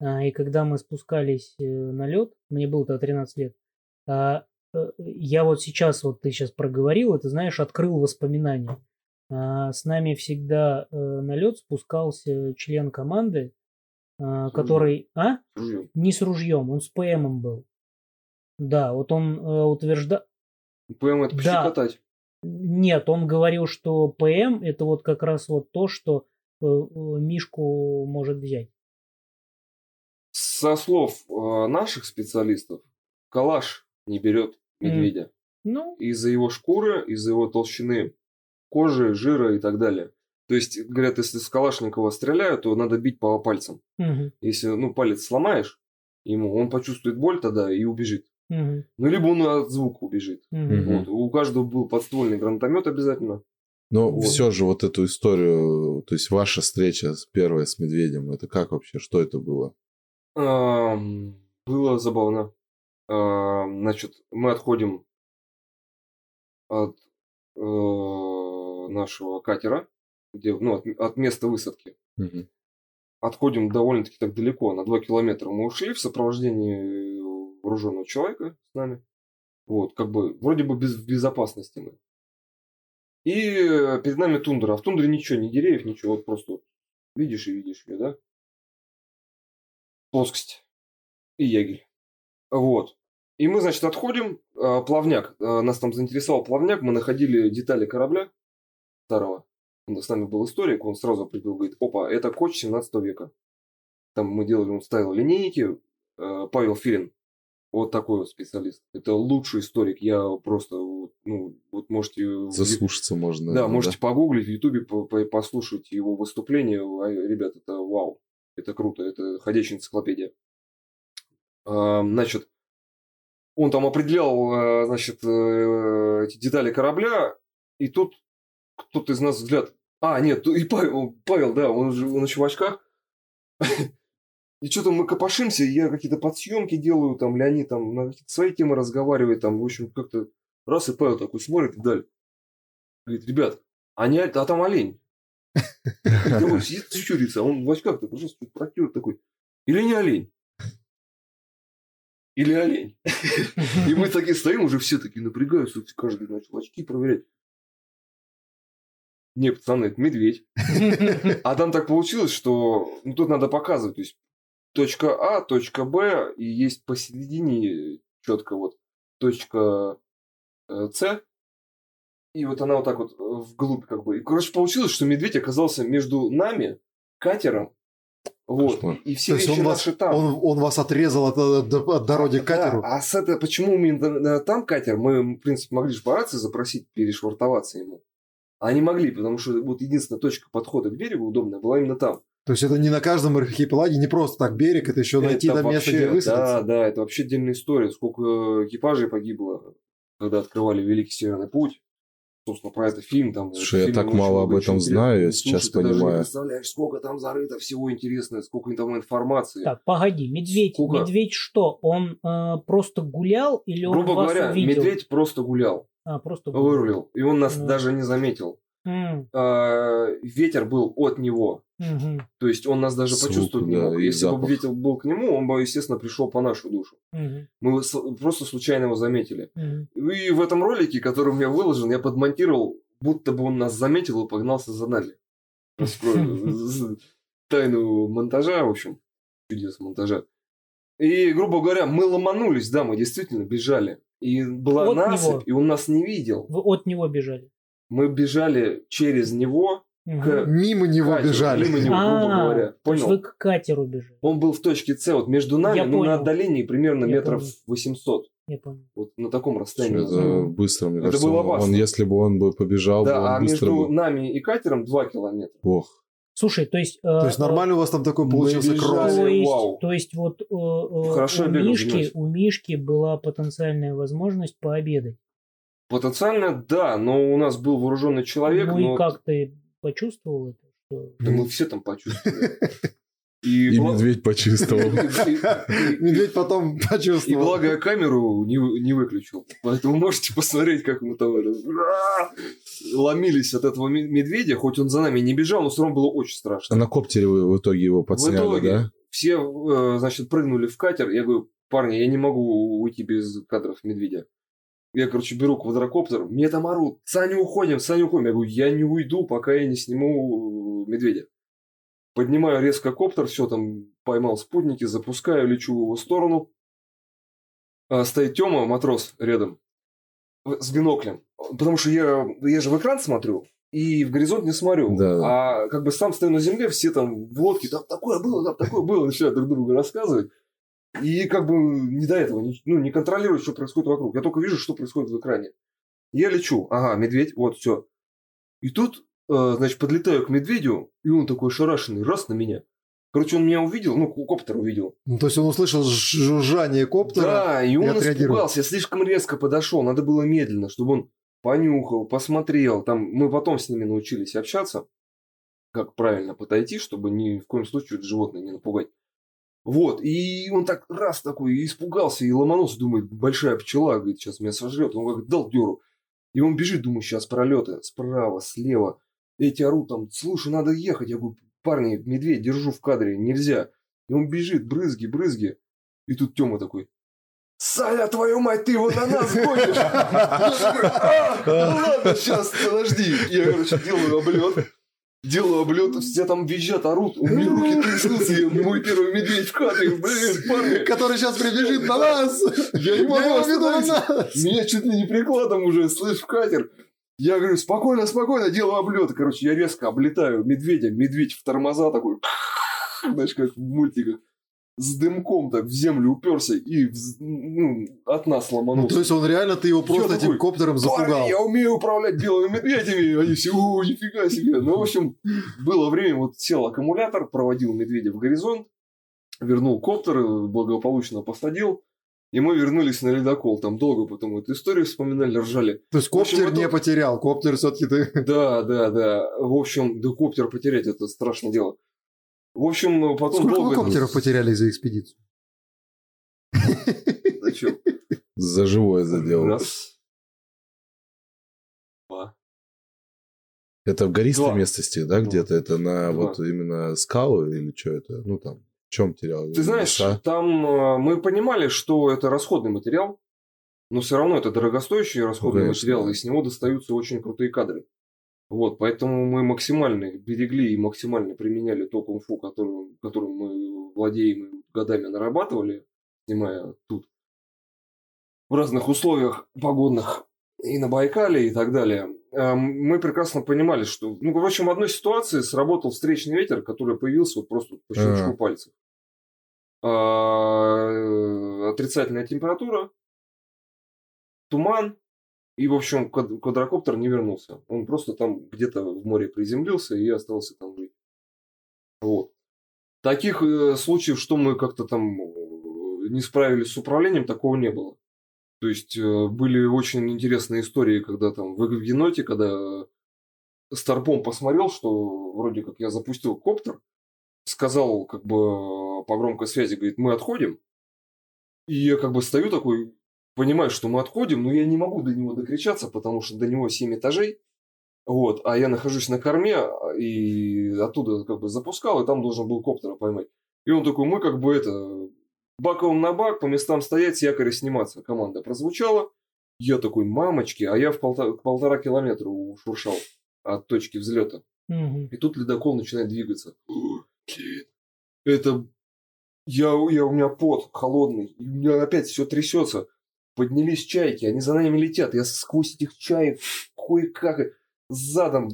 а, и когда мы спускались э, на лед, мне было тогда 13 лет, а, э, я вот сейчас, вот ты сейчас проговорил, это знаешь, открыл воспоминания. А, с нами всегда на лед спускался член команды, а, который... А? Ружьем. Не с ружьем, он с ПМом был. Да, вот он э, утверждал... ПМ это да. катать. Нет, он говорил, что ПМ это вот как раз вот то, что э, Мишку может взять. Со слов наших специалистов, калаш не берет медведя. Mm. Ну. Из-за его шкуры, из-за его толщины кожи, жира и так далее. То есть, говорят, если с Калашникова стреляют, то надо бить по пальцам. Угу. Если, ну, палец сломаешь ему, он почувствует боль тогда и убежит. Угу. Ну, либо он от звука убежит. Угу. Вот. У каждого был подствольный гранатомет обязательно. Но вот. все же вот эту историю, то есть ваша встреча первая с медведем, это как вообще, что это было? А, было забавно. А, значит, мы отходим от э, нашего катера, где, ну, от, от места высадки. Угу. Отходим довольно-таки так далеко, на 2 километра мы ушли в сопровождении вооруженного человека с нами. Вот, как бы, вроде бы без, в безопасности мы. И перед нами тундра. А в тундре ничего, ни деревьев, ничего. Вот просто вот видишь и видишь ее, да? Плоскость. И ягель. Вот. И мы, значит, отходим. А, плавняк. А, нас там заинтересовал плавняк. Мы находили детали корабля старого. С нами был историк, он сразу определил, говорит, опа, это коч 17 века. Там мы делали, он ставил линейки, э, Павел Филин, вот такой вот специалист. Это лучший историк. Я просто, ну, вот можете... Заслушаться можно. Да, можете да? погуглить в Ютубе, послушать его выступление. А, ребят, это вау. Это круто. Это ходячая энциклопедия. А, значит, он там определял, э, значит, э, эти детали корабля, и тут кто-то из нас взгляд... А, нет, и Павел, Павел да, он, же, он еще в очках. И что-то мы копошимся, я какие-то подсъемки делаю, там, Леонид там на какие-то свои темы разговаривает, там, в общем, как-то раз и Павел такой смотрит и далее. Говорит, ребят, а, не, а там олень. И сидит, чурится, а он в очках такой, просто протер такой. Или не олень? Или олень? И мы такие стоим, уже все такие напрягаются, каждый начал очки проверять. Не, пацаны, это медведь. А там так получилось, что ну, тут надо показывать. То есть точка А, точка Б, и есть посередине четко вот точка э, С. И вот она вот так вот вглубь как бы. И, короче, получилось, что медведь оказался между нами, катером Вот. И все вещи он наши вас, там. Он, он вас отрезал от, от, от дороги к катеру? Да, а с это, почему именно там катер? Мы, в принципе, могли же по рации запросить перешвартоваться ему. А они могли, потому что вот единственная точка подхода к берегу удобная была именно там. То есть это не на каждом архипелаге, не просто так берег, это еще найти это там место, где высадиться. Да, да, это вообще отдельная история. Сколько экипажей погибло, когда открывали Великий Северный Путь собственно, про это фильм. Там, Слушай, я так мало об этом знаю, я сейчас Слушай, понимаю. Ты даже не представляешь, сколько там зарыто всего интересного, сколько там информации. Так, погоди, медведь, сколько... медведь что, он э, просто гулял или он Грубо вас говоря, увидел? медведь просто гулял. А, просто. Вырулил, и он нас Ну. даже не заметил. М, А, ветер был от него. мгм, То есть он нас даже Звук, почувствовать не мог. Если бы запах. ветер был к нему, он бы, естественно, пришел по нашу душу. мгм, Мы с- просто случайно его заметили. мгм. И в этом ролике, который у меня выложен, я подмонтировал, будто бы он нас заметил и погнался за нами. Тайну монтажа, в общем, чудес монтажа. И, грубо говоря, мы ломанулись, да, мы действительно бежали. И была От насыпь, него. и он нас не видел. Вы от него бежали. Мы бежали через него. К- Мимо него катеру, бежали. мимо него, грубо А, говоря. То есть Понял? вы к катеру бежали. Он был в точке С, вот между нами, Я ну, понял. на отдалении примерно Я метров понял. 800. Я понял. Вот на таком расстоянии. Это быстро, мне Это кажется. было он- опасно. Он, если бы он бы побежал, бы, Да, а он быстро между бы... нами и катером 2 километра. Ох, Слушай, то есть... То есть нормально у вас там такой получился кросс? То есть, Вау. то есть вот э, э, Хорошо у, Мишки, у Мишки была потенциальная возможность пообедать. Потенциально, да, но у нас был вооруженный человек, ну но и как ты почувствовал это? Что... да мы все там почувствовали. И, и бла- медведь почувствовал. и- и- Медведь потом И почувствовал. благо я камеру не, не выключил. Поэтому можете посмотреть, как мы там ломились от этого ме- медведя. Хоть он за нами не бежал, но все равно было очень страшно. А на коптере вы в итоге его В подсняли, итоге да? все, э, значит, прыгнули в катер. Я говорю, парни, я не могу уйти без кадров медведя. Я, короче, беру квадрокоптер, мне там орут, Саня, уходим, Саня, уходим. Я говорю, я не уйду, пока я не сниму э, медведя. Поднимаю резко коптер, все там, поймал спутники, запускаю, лечу в его сторону. А, стоит Тёма, матрос, рядом, с биноклем. Потому что я, я же в экран смотрю, и в горизонт не смотрю. Да. А как бы сам стою на земле, все там в лодке, там такое было, там такое было, начинают друг другу рассказывать. И как бы не до этого, не- ну, не контролирую, что происходит вокруг. Я только вижу, что происходит в экране. Я лечу, ага, медведь, вот, все. И тут, значит, подлетаю к медведю, и он такой шарашенный, раз на меня. Короче, он меня увидел, ну, коптер увидел. Ну, то есть он услышал жужжание коптера. Да, и он испугался, я слишком резко подошел, надо было медленно, чтобы он понюхал, посмотрел. Там мы потом с ними научились общаться, как правильно подойти, чтобы ни в коем случае животное не напугать. Вот, и он так раз такой испугался, и ломанулся, думает, большая пчела, говорит, сейчас меня сожрет. Он как дал дёру. И он бежит, думаю, сейчас пролеты справа, слева. Эти орут там, слушай, надо ехать. Я говорю, парни, медведь, держу в кадре, нельзя. И он бежит, брызги, брызги. И тут Тёма такой, Саня, твою мать, ты его на нас гонишь! «А, ну ладно, сейчас, подожди. Я, короче, делаю облет. Делаю облет, все там визжат, орут. У меня руки трясутся, я мой первый медведь в кадре. Блин, парни, Который сейчас прибежит на нас. я не могу остановиться. Меня чуть ли не прикладом уже, слышь, в катер. Я говорю, спокойно, спокойно, делаю облет. Короче, я резко облетаю медведя. Медведь в тормоза такой, знаешь, как в мультиках. С дымком так в землю уперся и ну, от нас Ну, ломанулся. то есть он реально, ты его просто Я этим такой, коптером запугал. Я умею управлять белыми медведями. Они все, о, нифига себе. Ну, в общем, было время, вот сел аккумулятор, проводил медведя в горизонт, вернул коптер, благополучно посадил, и мы вернулись на ледокол. Там долго потом эту историю вспоминали, ржали. То есть В общем, коптер это- не потерял. Коптер все-таки ты... Да, да, да. В общем, да коптер потерять это страшное дело. В общем, потом Сколько долго... коптеров потеряли за экспедицию? Зачем? За живое задел. Раз. Два. Это в гористой Два. местности, да, где-то? Это на Два. вот именно скалы или что это? Ну, там, чем терял? Ты знаешь, Леса? там э, мы понимали, что это расходный материал, но все равно это дорогостоящий расходный конечно, материал, и с него достаются очень крутые кадры. Вот, поэтому мы максимально берегли и максимально применяли то кунг-фу, которым, которым мы владеем и годами нарабатывали, снимая тут в разных условиях погодных и на Байкале и так далее. Э, мы прекрасно понимали, что... Ну, в общем, в одной ситуации сработал встречный ветер, который появился вот просто по щелчку а. пальцев. А, отрицательная температура, туман, и, в общем, квадрокоптер не вернулся. Он просто там где-то в море приземлился и остался там жить. Вот. Таких э, случаев, что мы как-то там э, не справились с управлением, такого не было. То есть э, были очень интересные истории, когда там в еноте, когда Старпом посмотрел, что вроде как я запустил коптер, сказал как бы по громкой связи, говорит, мы отходим. И я как бы стою такой, понимаю, что мы отходим, но я не могу до него докричаться, потому что до него 7 этажей. Вот, а я нахожусь на корме, и оттуда как бы запускал, и там должен был коптера поймать. И он такой, мы как бы это, баковым на бак, по местам стоять, с якоря сниматься. Команда прозвучала. Я такой, мамочки, а я в полтора, полтора километра ушуршал от точки взлета. Угу. И тут ледокол начинает двигаться. Это... Я, я, у меня пот холодный, и у меня опять все трясется. Поднялись чайки, они за нами летят. Я сквозь этих чаек кое-как задом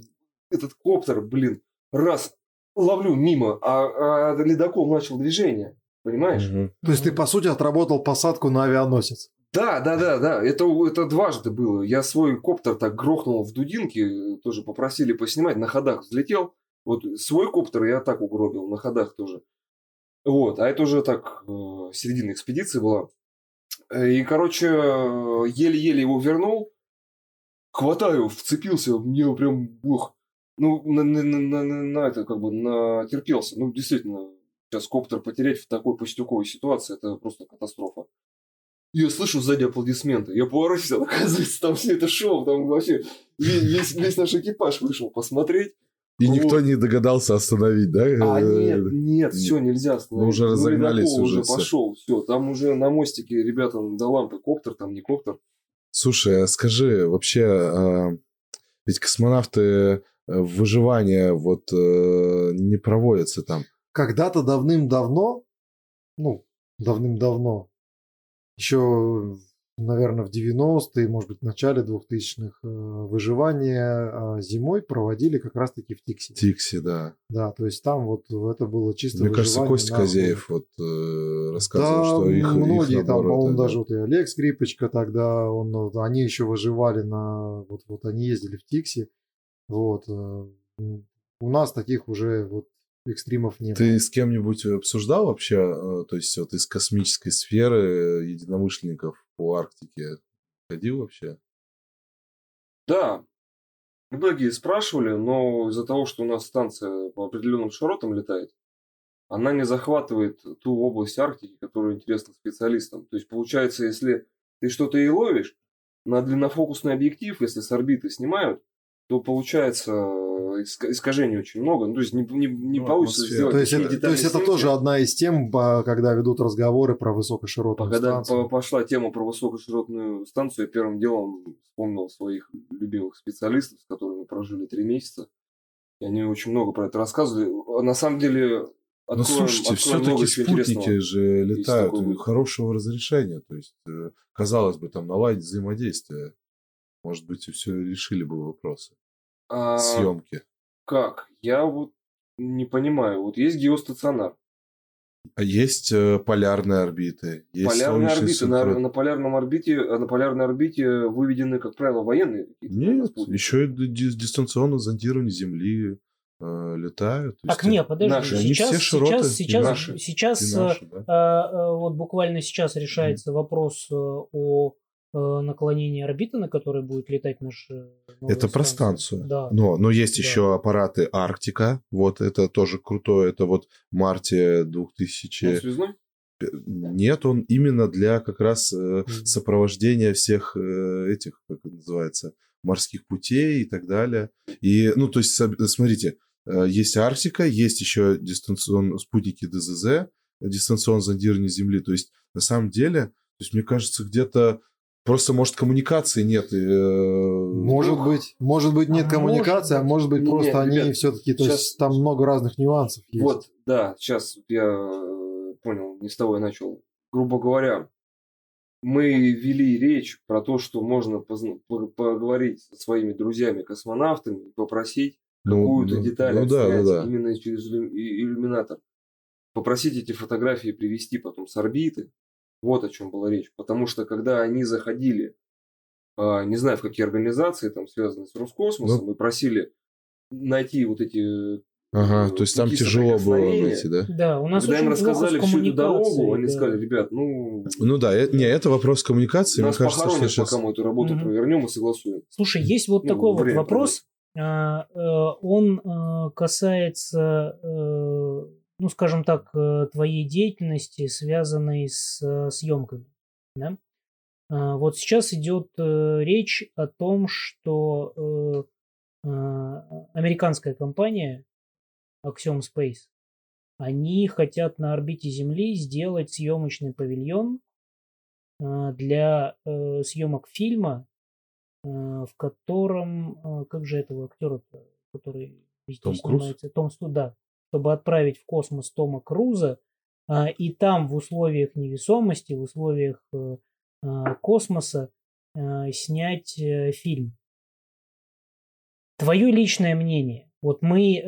этот коптер, блин, раз ловлю мимо, а, а ледокол начал движение. Понимаешь? Угу. То есть ты, по сути, отработал посадку на авианосец. Да, да, да, да. Это, это дважды было. Я свой коптер так грохнул в дудинке, тоже попросили поснимать, на ходах взлетел. Вот свой коптер я так угробил, на ходах тоже. Вот, а это уже так, э, середина экспедиции была. И, короче, еле-еле его вернул. Хватаю, вцепился, мне прям, ух, ну, на, на, на, на, на это, как бы, натерпелся. Ну, действительно, сейчас коптер потерять в такой пустяковой ситуации, это просто катастрофа. Я слышу сзади аплодисменты. Я поворачиваюсь, оказывается, там все это шоу, там вообще весь, весь наш экипаж вышел посмотреть. И вот. никто не догадался остановить, да? А нет, нет, все, нельзя остановить. Мы уже ну, разогнались ну, уже. пошел, все. Там уже на мостике ребята до лампы коптер, там не коптер. Слушай, а скажи, вообще, а, ведь космонавты э, выживания вот э, не проводятся там когда-то давным-давно, ну, давным-давно, еще, наверное, в 90-е, может быть, в начале 2000-х, э, выживание а, зимой проводили как раз-таки в Тикси. Тикси, да. Да, то есть там вот это было чисто Мне кажется, Костя на... Козеев вот э, рассказывал, да, что их многие их, там, по-моему, да. даже вот и Олег Скрипочка тогда, он, они еще выживали на, вот, вот они ездили в Тикси, вот. Э, у нас таких уже вот экстримов нет. Ты с кем-нибудь обсуждал вообще, э, то есть вот из космической сферы единомышленников по Арктике? Ходил вообще? Да, многие спрашивали, но из-за того, что у нас станция по определенным широтам летает, она не захватывает ту область Арктики, которая интересна специалистам. То есть получается, если ты что-то и ловишь, на длиннофокусный объектив, если с орбиты снимают, то получается искажений очень много. Ну, то есть не, не, не ну, получится сделать то есть, это, то есть это тоже одна из тем, когда ведут разговоры про высокоширотную Когда станцию. пошла тема про высокоширотную станцию, я первым делом вспомнил своих любимых специалистов, с которыми прожили три месяца. И они очень много про это рассказывали. На самом деле, Откроем, ну, слушайте, все-таки спутники же летают хорошего разрешения. То есть, э, казалось бы, там наладить взаимодействие. Может быть, и все решили бы вопросы. А, съемки. Как? Я вот не понимаю. Вот есть геостационар. А есть э, полярные орбиты. Есть полярные орбиты. На, на полярном орбите, на полярной орбите выведены, как правило, военные Нет, еще и дистанционно зондирование Земли э, летают. Так, нет, подожди. Наши. Сейчас, все широты, сейчас, сейчас, наши, сейчас, наши, да? э, э, вот буквально сейчас решается mm. вопрос э, о Э, наклонение орбиты, на которой будет летать наш... Э, это про станцию. Да. Но, но есть да. еще аппараты Арктика. Вот это тоже крутое. Это вот в марте 2000... Он связной? Нет, он именно для как раз э, сопровождения всех э, этих, как это называется, морских путей и так далее. И, ну, то есть, смотрите, э, есть Арктика, есть еще дистанционные спутники ДЗЗ, дистанционное зондирование Земли. То есть, на самом деле, то есть, мне кажется, где-то Просто, может, коммуникации нет. Э... Может ну, быть, может быть, нет а коммуникации, может, а может быть, просто нет, они ребят, все-таки, то сейчас... есть там много разных нюансов есть. Вот, да, сейчас я э, понял, не с того я начал. Грубо говоря, мы вели речь про то, что можно поговорить со своими друзьями-космонавтами и попросить ну, какую-то ну, деталь ну, да, да, да. именно через иллюминатор. Попросить эти фотографии привести потом с орбиты. Вот о чем была речь. Потому что когда они заходили, а, не знаю в какие организации, там связанные с Роскосмосом, ну, и просили найти вот эти Ага, то есть там тяжело было найти, да? Да, у нас Когда им рассказали всю эту дорогу, они да. сказали, ребят, ну... Ну да, это, не, это вопрос коммуникации. Нас мне кажется, что сейчас... пока мы эту работу угу. провернем и согласуем. Слушай, есть вот ну, такой вот вопрос. А, э, он э, касается, э, ну, скажем так, твоей деятельности, связанной с съемками. Да? А, вот сейчас идет речь о том, что американская компания Axiom Space, они хотят на орбите Земли сделать съемочный павильон э, для э, съемок фильма, э, в котором, как же этого актера, который Том снимается, Том да, чтобы отправить в космос Тома Круза, и там в условиях невесомости, в условиях космоса снять фильм. Твое личное мнение. Вот мы э,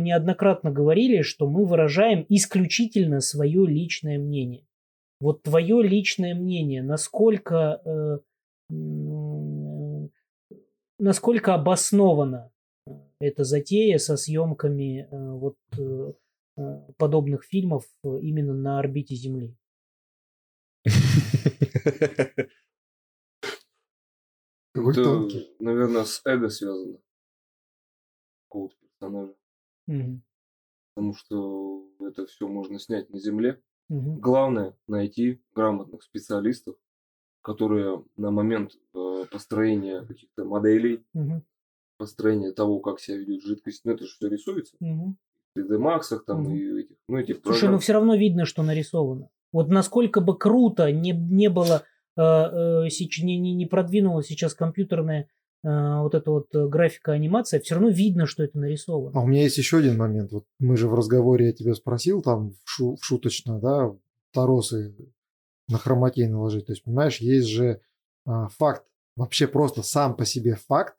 неоднократно говорили, что мы выражаем исключительно свое личное мнение. Вот твое личное мнение, насколько, э, э, насколько обоснована эта затея со съемками э, вот э, э подобных фильмов именно на орбите Земли? Это, наверное, с эго связано какого-то персонажа. Угу. Потому что это все можно снять на земле. Угу. Главное найти грамотных специалистов, которые на момент э, построения каких-то моделей, угу. Построения того, как себя ведет жидкость, ну это же все рисуется. Угу. В 3D Max там угу. и этих, ну этих Слушай, программ. ну все равно видно, что нарисовано. Вот насколько бы круто не, не было, э, э, не, не, не продвинулась сейчас компьютерная Э, вот эта вот э, графика анимация, все равно видно, что это нарисовано. А у меня есть еще один момент. Вот мы же в разговоре я тебя спросил там в, шу, в шуточно, да, торосы на хроматей наложить. То есть, понимаешь, есть же а, факт, вообще просто сам по себе факт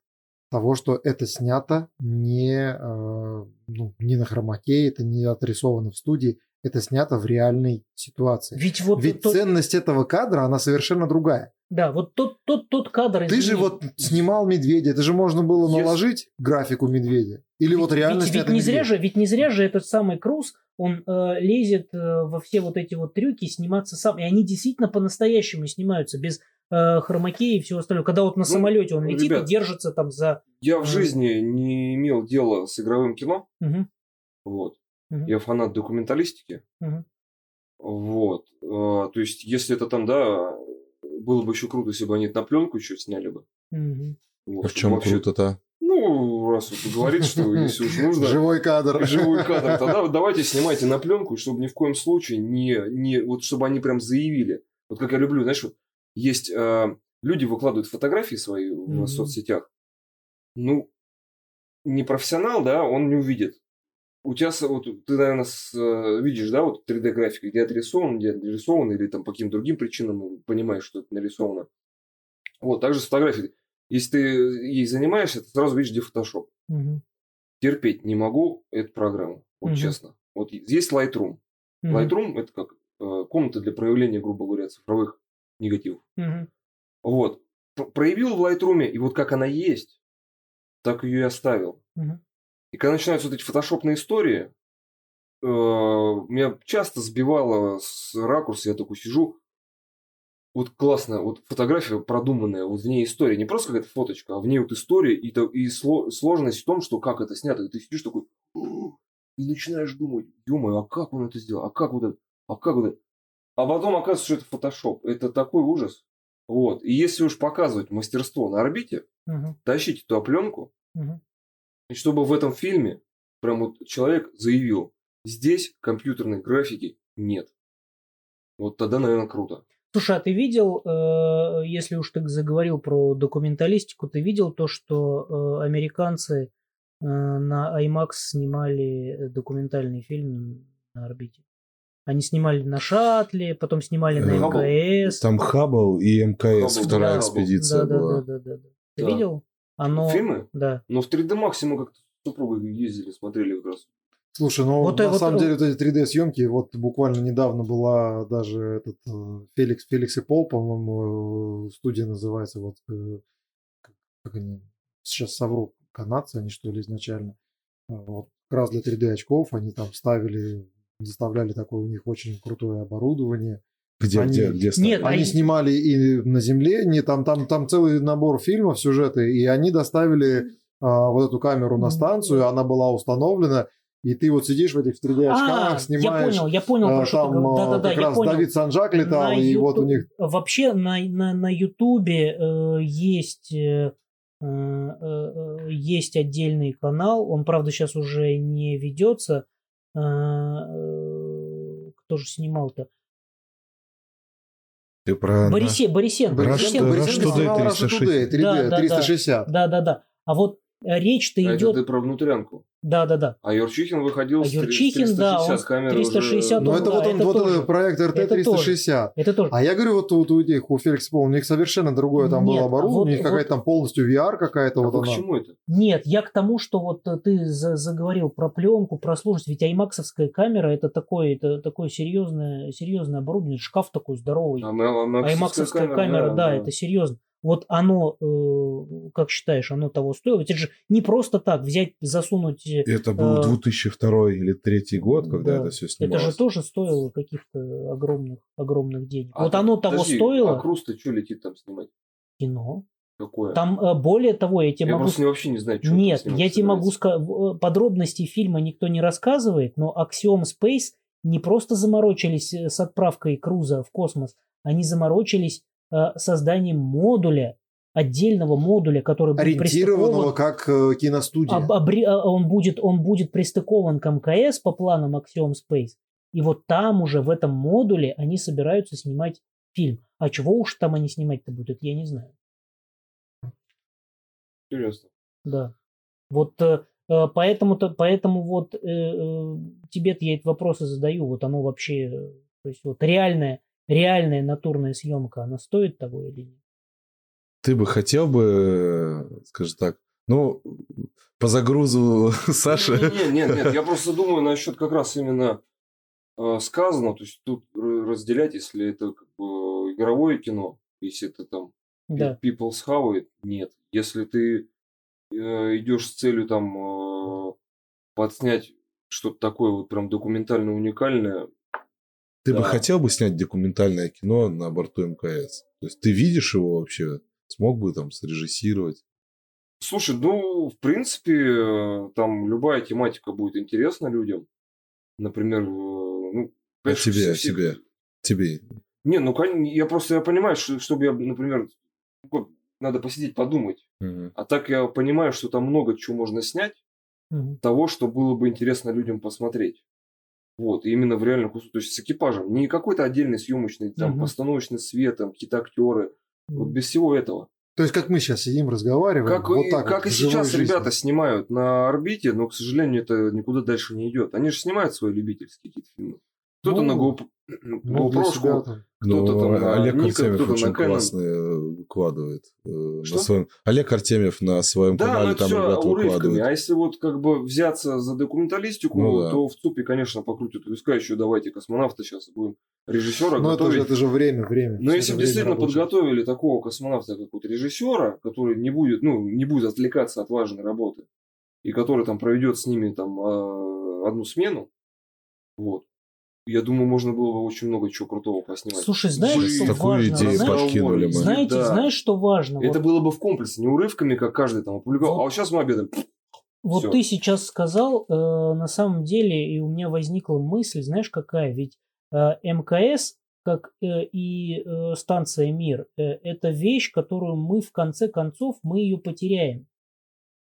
того, что это снято не, а, ну, не на хромаке, это не отрисовано в студии, это снято в реальной ситуации. Ведь, вот Ведь тот... ценность этого кадра, она совершенно другая. Да, вот тот, тот, тот кадр... Ты же вот снимал медведя, это же можно было yes. наложить графику медведя. Или ведь, вот реально ведь, ведь не зря же, Ведь не зря же этот самый Круз, он э, лезет э, во все вот эти вот трюки сниматься сам. И они действительно по-настоящему снимаются, без э, хромакеи и всего остального. Когда вот на ну, самолете он летит ребят, и держится там за... Я в э, жизни не имел дела с игровым кино. Угу. Вот. Угу. Я фанат документалистики. Угу. Вот. Э, то есть, если это там, да, было бы еще круто, если бы они на пленку еще сняли бы. Угу. Вот, а в чем вообще... круто-то? Ну, раз вот говорит, что если уж нужно... Живой кадр. Живой кадр. Тогда давайте снимайте на пленку, чтобы ни в коем случае не... не вот чтобы они прям заявили. Вот как я люблю, знаешь, вот есть... Э, люди выкладывают фотографии свои в mm соцсетях. Ну, не профессионал, да, он не увидит у тебя, вот, ты, наверное, с, э, видишь, да, вот 3D-графика, где отрисован, где нарисован, или там по каким-то другим причинам понимаешь, что это нарисовано. Вот, также с фотографией. Если ты ей занимаешься, ты сразу видишь, где фотошоп. Угу. Терпеть не могу эту программу, вот угу. честно. Вот здесь Lightroom. Угу. Lightroom это как э, комната для проявления, грубо говоря, цифровых негативов. Угу. Вот. Проявил в Lightroom, и вот как она есть, так ее и оставил. Угу. И когда начинаются вот эти фотошопные истории, э, меня часто сбивало с ракурса, я такой сижу, вот классно, вот фотография продуманная, вот в ней история, не просто какая-то фоточка, а в ней вот история и, и сложность в том, что как это снято. И ты сидишь такой, и начинаешь думать, ё а как он это сделал, а как вот это, а как вот это. А потом оказывается, что это фотошоп. Это такой ужас. Вот. И если уж показывать мастерство на орбите, угу. тащите туда пленку, угу. И чтобы в этом фильме прям вот человек заявил, здесь компьютерной графики нет. Вот тогда, наверное, круто. Слушай, а ты видел, э, если уж ты заговорил про документалистику, ты видел то, что э, американцы э, на IMAX снимали документальный фильм на орбите? Они снимали на шаттле, потом снимали на МКС. Там Хаббл и МКС, Хаббл, вторая да, экспедиция да, была. Да, да, да, да. Ты да. видел? Оно... Фильмы? Да. Но в 3D максимум как-то с супругой ездили, смотрели как раз. Слушай, ну вот, на вот, самом вот, деле вот эти 3D съемки, вот буквально недавно была даже этот э, Феликс, Феликс и Пол, по-моему, студия называется, вот э, как они, сейчас совру, канадцы они что ли изначально. Вот как раз для 3D очков они там ставили заставляли такое у них очень крутое оборудование. Где, они, где, где Нет, они а... снимали и на земле, не там, там, там целый набор фильмов, сюжеты, и они доставили а, вот эту камеру на станцию, она была установлена, и ты вот сидишь в этих 3D очках, а, снимаешь. Я понял, я понял, а, там да, да, да, как раз понял. Давид Санжак летал, на и YouTube... вот у них. Вообще на на на Ютубе э, есть э, э, э, есть отдельный канал, он правда сейчас уже не ведется а, кто же снимал-то? Ты про... Борисе, Борисенко. Борисенко, Борисенко снимал Russia Today, 3D, да, 360. Да, да, да. А вот речь-то а идет... Это ты про внутрянку. Да, да, да. А Юрчихин выходил а с Юрчихин, 360 да, он камеры 360 уже... Ну, это да, вот он, это вот тоже. проект RT360. Это тоже. А я говорю, вот у, у этих, у Феликса Пол, у них совершенно другое там Нет, было оборудование, вот, у них вот, какая-то там полностью VR какая-то. А вот к чему это? Нет, я к тому, что вот ты заговорил про пленку, про сложность, ведь аймаксовская камера это такое, это такое серьезное, серьезное оборудование, шкаф такой здоровый. А, аймаксовская камера, камера да, да, это серьезно вот оно, э, как считаешь, оно того стоило? Это же не просто так взять, засунуть... Э, это был 2002 или 2003 год, когда да, это все снималось. Это же тоже стоило каких-то огромных, огромных денег. А вот оно того подожди, стоило... А Круз-то что летит там снимать? Кино. Какое? Там э, более того, я тебе я могу... просто вообще не знаю, что Нет, я тебе могу сказать, подробностей фильма никто не рассказывает, но Axiom Space не просто заморочились с отправкой Круза в космос, они заморочились Э, созданием модуля, отдельного модуля, который будет ориентированного как э, киностудия. Об, обри, а, он будет он будет пристыкован к МКС по планам Axiom Space, и вот там уже в этом модуле они собираются снимать фильм. А чего уж там они снимать-то будут, я не знаю. Интересно. Да. Вот э, поэтому-то, поэтому вот э, тебе-то я эти вопросы задаю. Вот оно вообще, то есть вот реальное реальная натурная съемка, она стоит того или нет? Ты бы хотел бы, скажем так, ну, по загрузу Саши... Нет, нет, нет, я просто думаю насчет как раз именно э, сказано, то есть тут разделять, если это как бы игровое кино, если это там да. People's How, нет. Если ты э, идешь с целью там э, подснять что-то такое вот прям документально уникальное, ты да. бы хотел бы снять документальное кино на борту МКС? То есть ты видишь его вообще? Смог бы там срежиссировать? Слушай, ну, в принципе, там любая тематика будет интересна людям. Например, э, ну... А тебе, все... тебе, тебе. Не, ну, я просто я понимаю, что, чтобы я, например, надо посидеть, подумать. Угу. А так я понимаю, что там много чего можно снять, угу. того, что было бы интересно людям посмотреть. Вот, именно в реальном куске, то есть с экипажем. Не какой-то отдельный съемочный, там, угу. постановочный свет, там, какие-то актеры. Угу. Вот без всего этого. То есть, как мы сейчас сидим, разговариваем. Как, вот и, так как вот, и сейчас жизни. ребята снимают на орбите, но, к сожалению, это никуда дальше не идет. Они же снимают свои любительские какие-то фильмы. Кто-то ну, на GoPro, ну, GoPro кто-то там Олег на Артемьев очень классно выкладывает. Э, на своем... Олег Артемьев на своем да, канале там ребята выкладывает. А если вот как бы взяться за документалистику, ну, да. то в ЦУПе, конечно, покрутят виска еще давайте космонавта сейчас будем режиссера Но готовить. Это же, это же время, время. Но если бы действительно рабочее. подготовили такого космонавта, как вот режиссера, который не будет, ну, не будет отвлекаться от важной работы, и который там проведет с ними там а, одну смену, вот, я думаю, можно было бы очень много чего крутого поснимать. Слушай, знаешь, Вы... что Такую важно? идею знаешь, подкинули мы. Знаете, да. знаешь, что важно? Это вот... было бы в комплексе, не урывками, как каждый там опубликовал. Вот. А вот сейчас мы обедаем. Вот Всё. ты сейчас сказал, э, на самом деле, и у меня возникла мысль, знаешь, какая? Ведь э, МКС, как э, и э, станция Мир, э, это вещь, которую мы в конце концов, мы ее потеряем.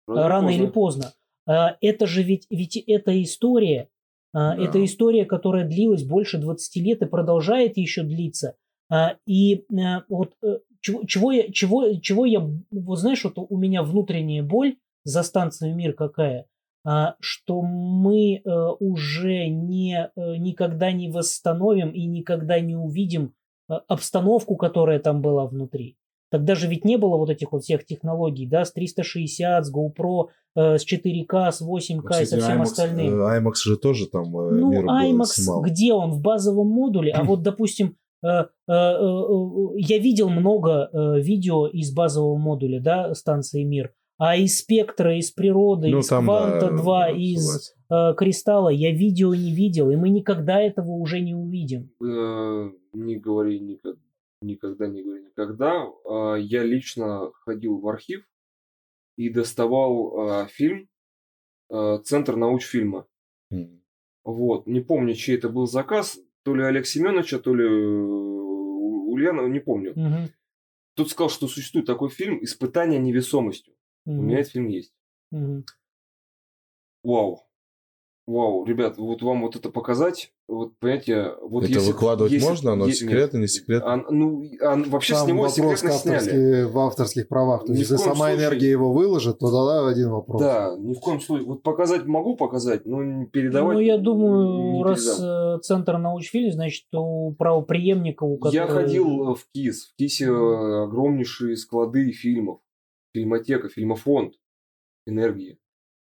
Рано, рано или поздно. Э, это же ведь, ведь эта история, да. Это история, которая длилась больше 20 лет и продолжает еще длиться. А, и а, вот э, чего, чего, я, чего, чего я, вот знаешь, вот у меня внутренняя боль за станцию «Мир» какая. а, что мы э, уже не, э, никогда не восстановим и никогда не увидим э, обстановку, которая там была внутри. Тогда же ведь не было вот этих вот всех технологий, да, с 360, с GoPro, с 4К, с 8К Кстати, и со всем IMAX, остальным. IMAX же тоже там Ну, мир IMAX, снимал. где он? В базовом модуле. А вот, допустим, я видел много видео из базового модуля, да, станции Мир. А из спектра, из природы, ну, из там, кванта да, 2, да, из э, кристалла я видео не видел, и мы никогда этого уже не увидим. Э, не говори никогда, никогда не говори никогда. Э, я лично ходил в архив и доставал э, фильм э, Центр научфильма. Mm. Вот, не помню, чей это был заказ, то ли Олег Семеновича, то ли э, Ульянова, не помню. Mm-hmm. Тут сказал, что существует такой фильм «Испытание невесомостью». Mm-hmm. У меня этот фильм есть. Mm-hmm. Вау. Вау, ребят, вот вам вот это показать, вот понимаете, вот это если, выкладывать если, можно, но есть, секретно, не секретно. А, ну, а, вообще Там с него вопрос секретно сняли. в авторских правах. То есть, если сама случае... энергия его выложит, то тогда один вопрос. Да, ни в коем случае. Вот показать могу показать, но не передавать. Ну, я думаю, раз передам. Э, центр научфильм, значит, у правоприемника, у которого... Я ходил в КИС. В КИСе огромнейшие склады фильмов фильмотека, фильмофонд энергии,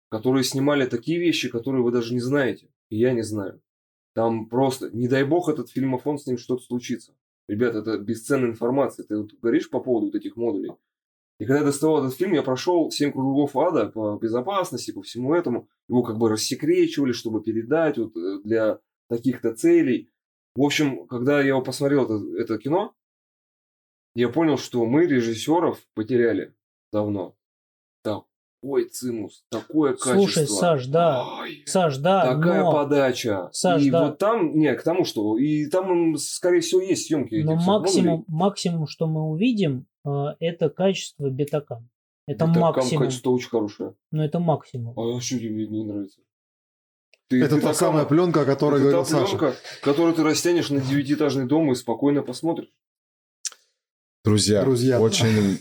которые снимали такие вещи, которые вы даже не знаете, и я не знаю. Там просто, не дай бог, этот фильмофон с ним что-то случится. Ребята, это бесценная информация. Ты вот говоришь по поводу вот этих модулей. И когда я доставал этот фильм, я прошел 7 кругов ада по безопасности, по всему этому. Его как бы рассекречивали, чтобы передать вот э, для таких-то целей. В общем, когда я посмотрел, это, это кино, я понял, что мы режиссеров потеряли давно. Такой цимус, такое качество. Слушай, Саш, да. Ой, Саш, да. Такая но... подача. Саш, и да. вот там, не, к тому, что и там, скорее всего, есть съемки. Но максимум, максимум, что мы увидим, э, это качество бетакам. Это бетакам максимум. качество очень хорошее. Но это максимум. А что тебе не нравится? Ты, это ты та самая пленка, о которой говорил та Саша. пленка, которую ты растянешь на девятиэтажный дом и спокойно посмотришь. Друзья, Друзья, очень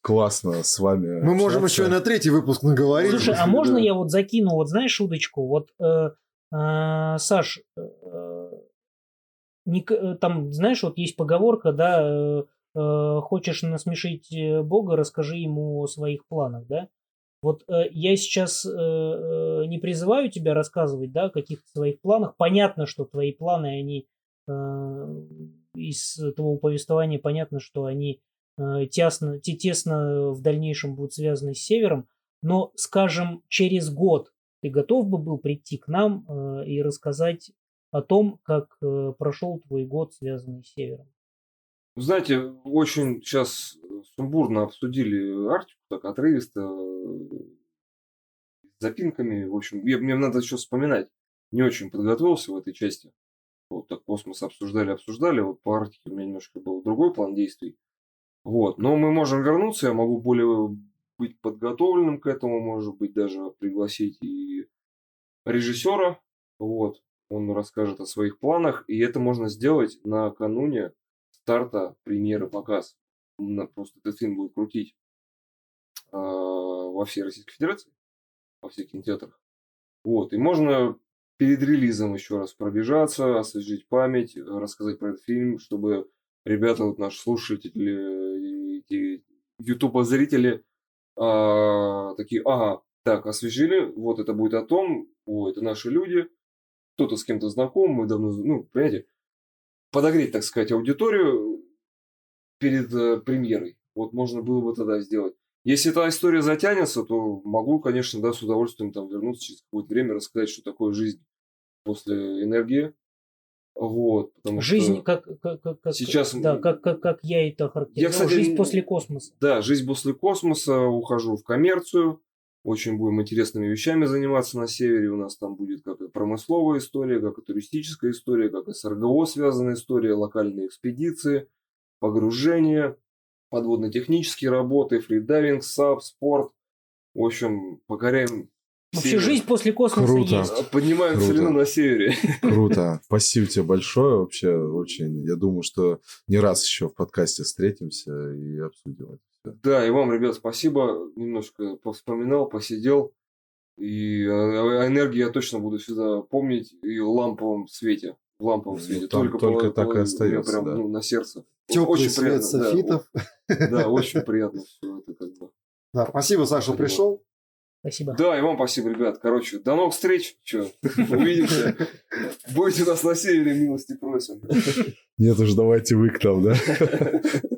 классно с вами. Мы общаться. можем еще и на третий выпуск наговорить. Слушай, а можно я вот закину, вот знаешь, шуточку? Вот, э, э, Саш, э, не, э, там, знаешь, вот есть поговорка, да, э, э, хочешь насмешить э, Бога, расскажи ему о своих планах, да? Вот э, я сейчас э, э, не призываю тебя рассказывать, да, о каких-то своих планах. Понятно, что твои планы, они э, из этого повествования понятно, что они э, тесно, тесно в дальнейшем будут связаны с Севером, но, скажем, через год ты готов бы был прийти к нам э, и рассказать о том, как э, прошел твой год, связанный с Севером? Знаете, очень сейчас сумбурно обсудили Арктику, так отрывисто, запинками. В общем, я, мне надо еще вспоминать. Не очень подготовился в этой части вот так космос обсуждали, обсуждали. Вот по Арктике у меня немножко был другой план действий. Вот. Но мы можем вернуться, я могу более быть подготовленным к этому, может быть, даже пригласить и режиссера. Вот. Он расскажет о своих планах, и это можно сделать накануне старта премьеры показ. Просто этот фильм будет крутить э, во всей Российской Федерации, во всех кинотеатрах. Вот. И можно перед релизом еще раз пробежаться, освежить память, рассказать про этот фильм, чтобы ребята, вот наши слушатели, эти ютуба-зрители а, такие, ага, так, освежили, вот это будет о том, о, это наши люди, кто-то с кем-то знаком, мы давно, ну, понимаете, подогреть, так сказать, аудиторию перед э, премьерой. Вот можно было бы тогда сделать. Если эта история затянется, то могу, конечно, да, с удовольствием там вернуться через какое-то время, рассказать, что такое жизнь после энергии. Вот, жизнь, что как, как, как, сейчас, да, как, как, как я это характеризую. Я, кстати, жизнь после космоса. Да, жизнь после космоса, ухожу в коммерцию, очень будем интересными вещами заниматься на севере. У нас там будет как и промысловая история, как и туристическая история, как и с РГО связанная история, локальные экспедиции, погружение, подводно-технические работы, фридайвинг, SUP, спорт. В общем, покоряем Вообще Север. жизнь после космоса Круто. есть. Поднимаем Круто. целину на севере. Круто. Спасибо тебе большое. Вообще очень. Я думаю, что не раз еще в подкасте встретимся и обсудим это. Да, и вам, ребят, спасибо. Немножко повспоминал, посидел. И а, энергию я точно буду всегда помнить и в ламповом свете. В ламповом ну, свете. Ну, только только по, так по, и остается. Прям да. ну, на сердце. Теплый очень свет приятно, софитов. Да, да, очень приятно все это как бы. Да, спасибо, Саша, что пришел. Спасибо. Да, и вам спасибо, ребят. Короче, до новых встреч. Че, увидимся. Будете нас на севере, милости просим. Нет уж, давайте вы к нам, да?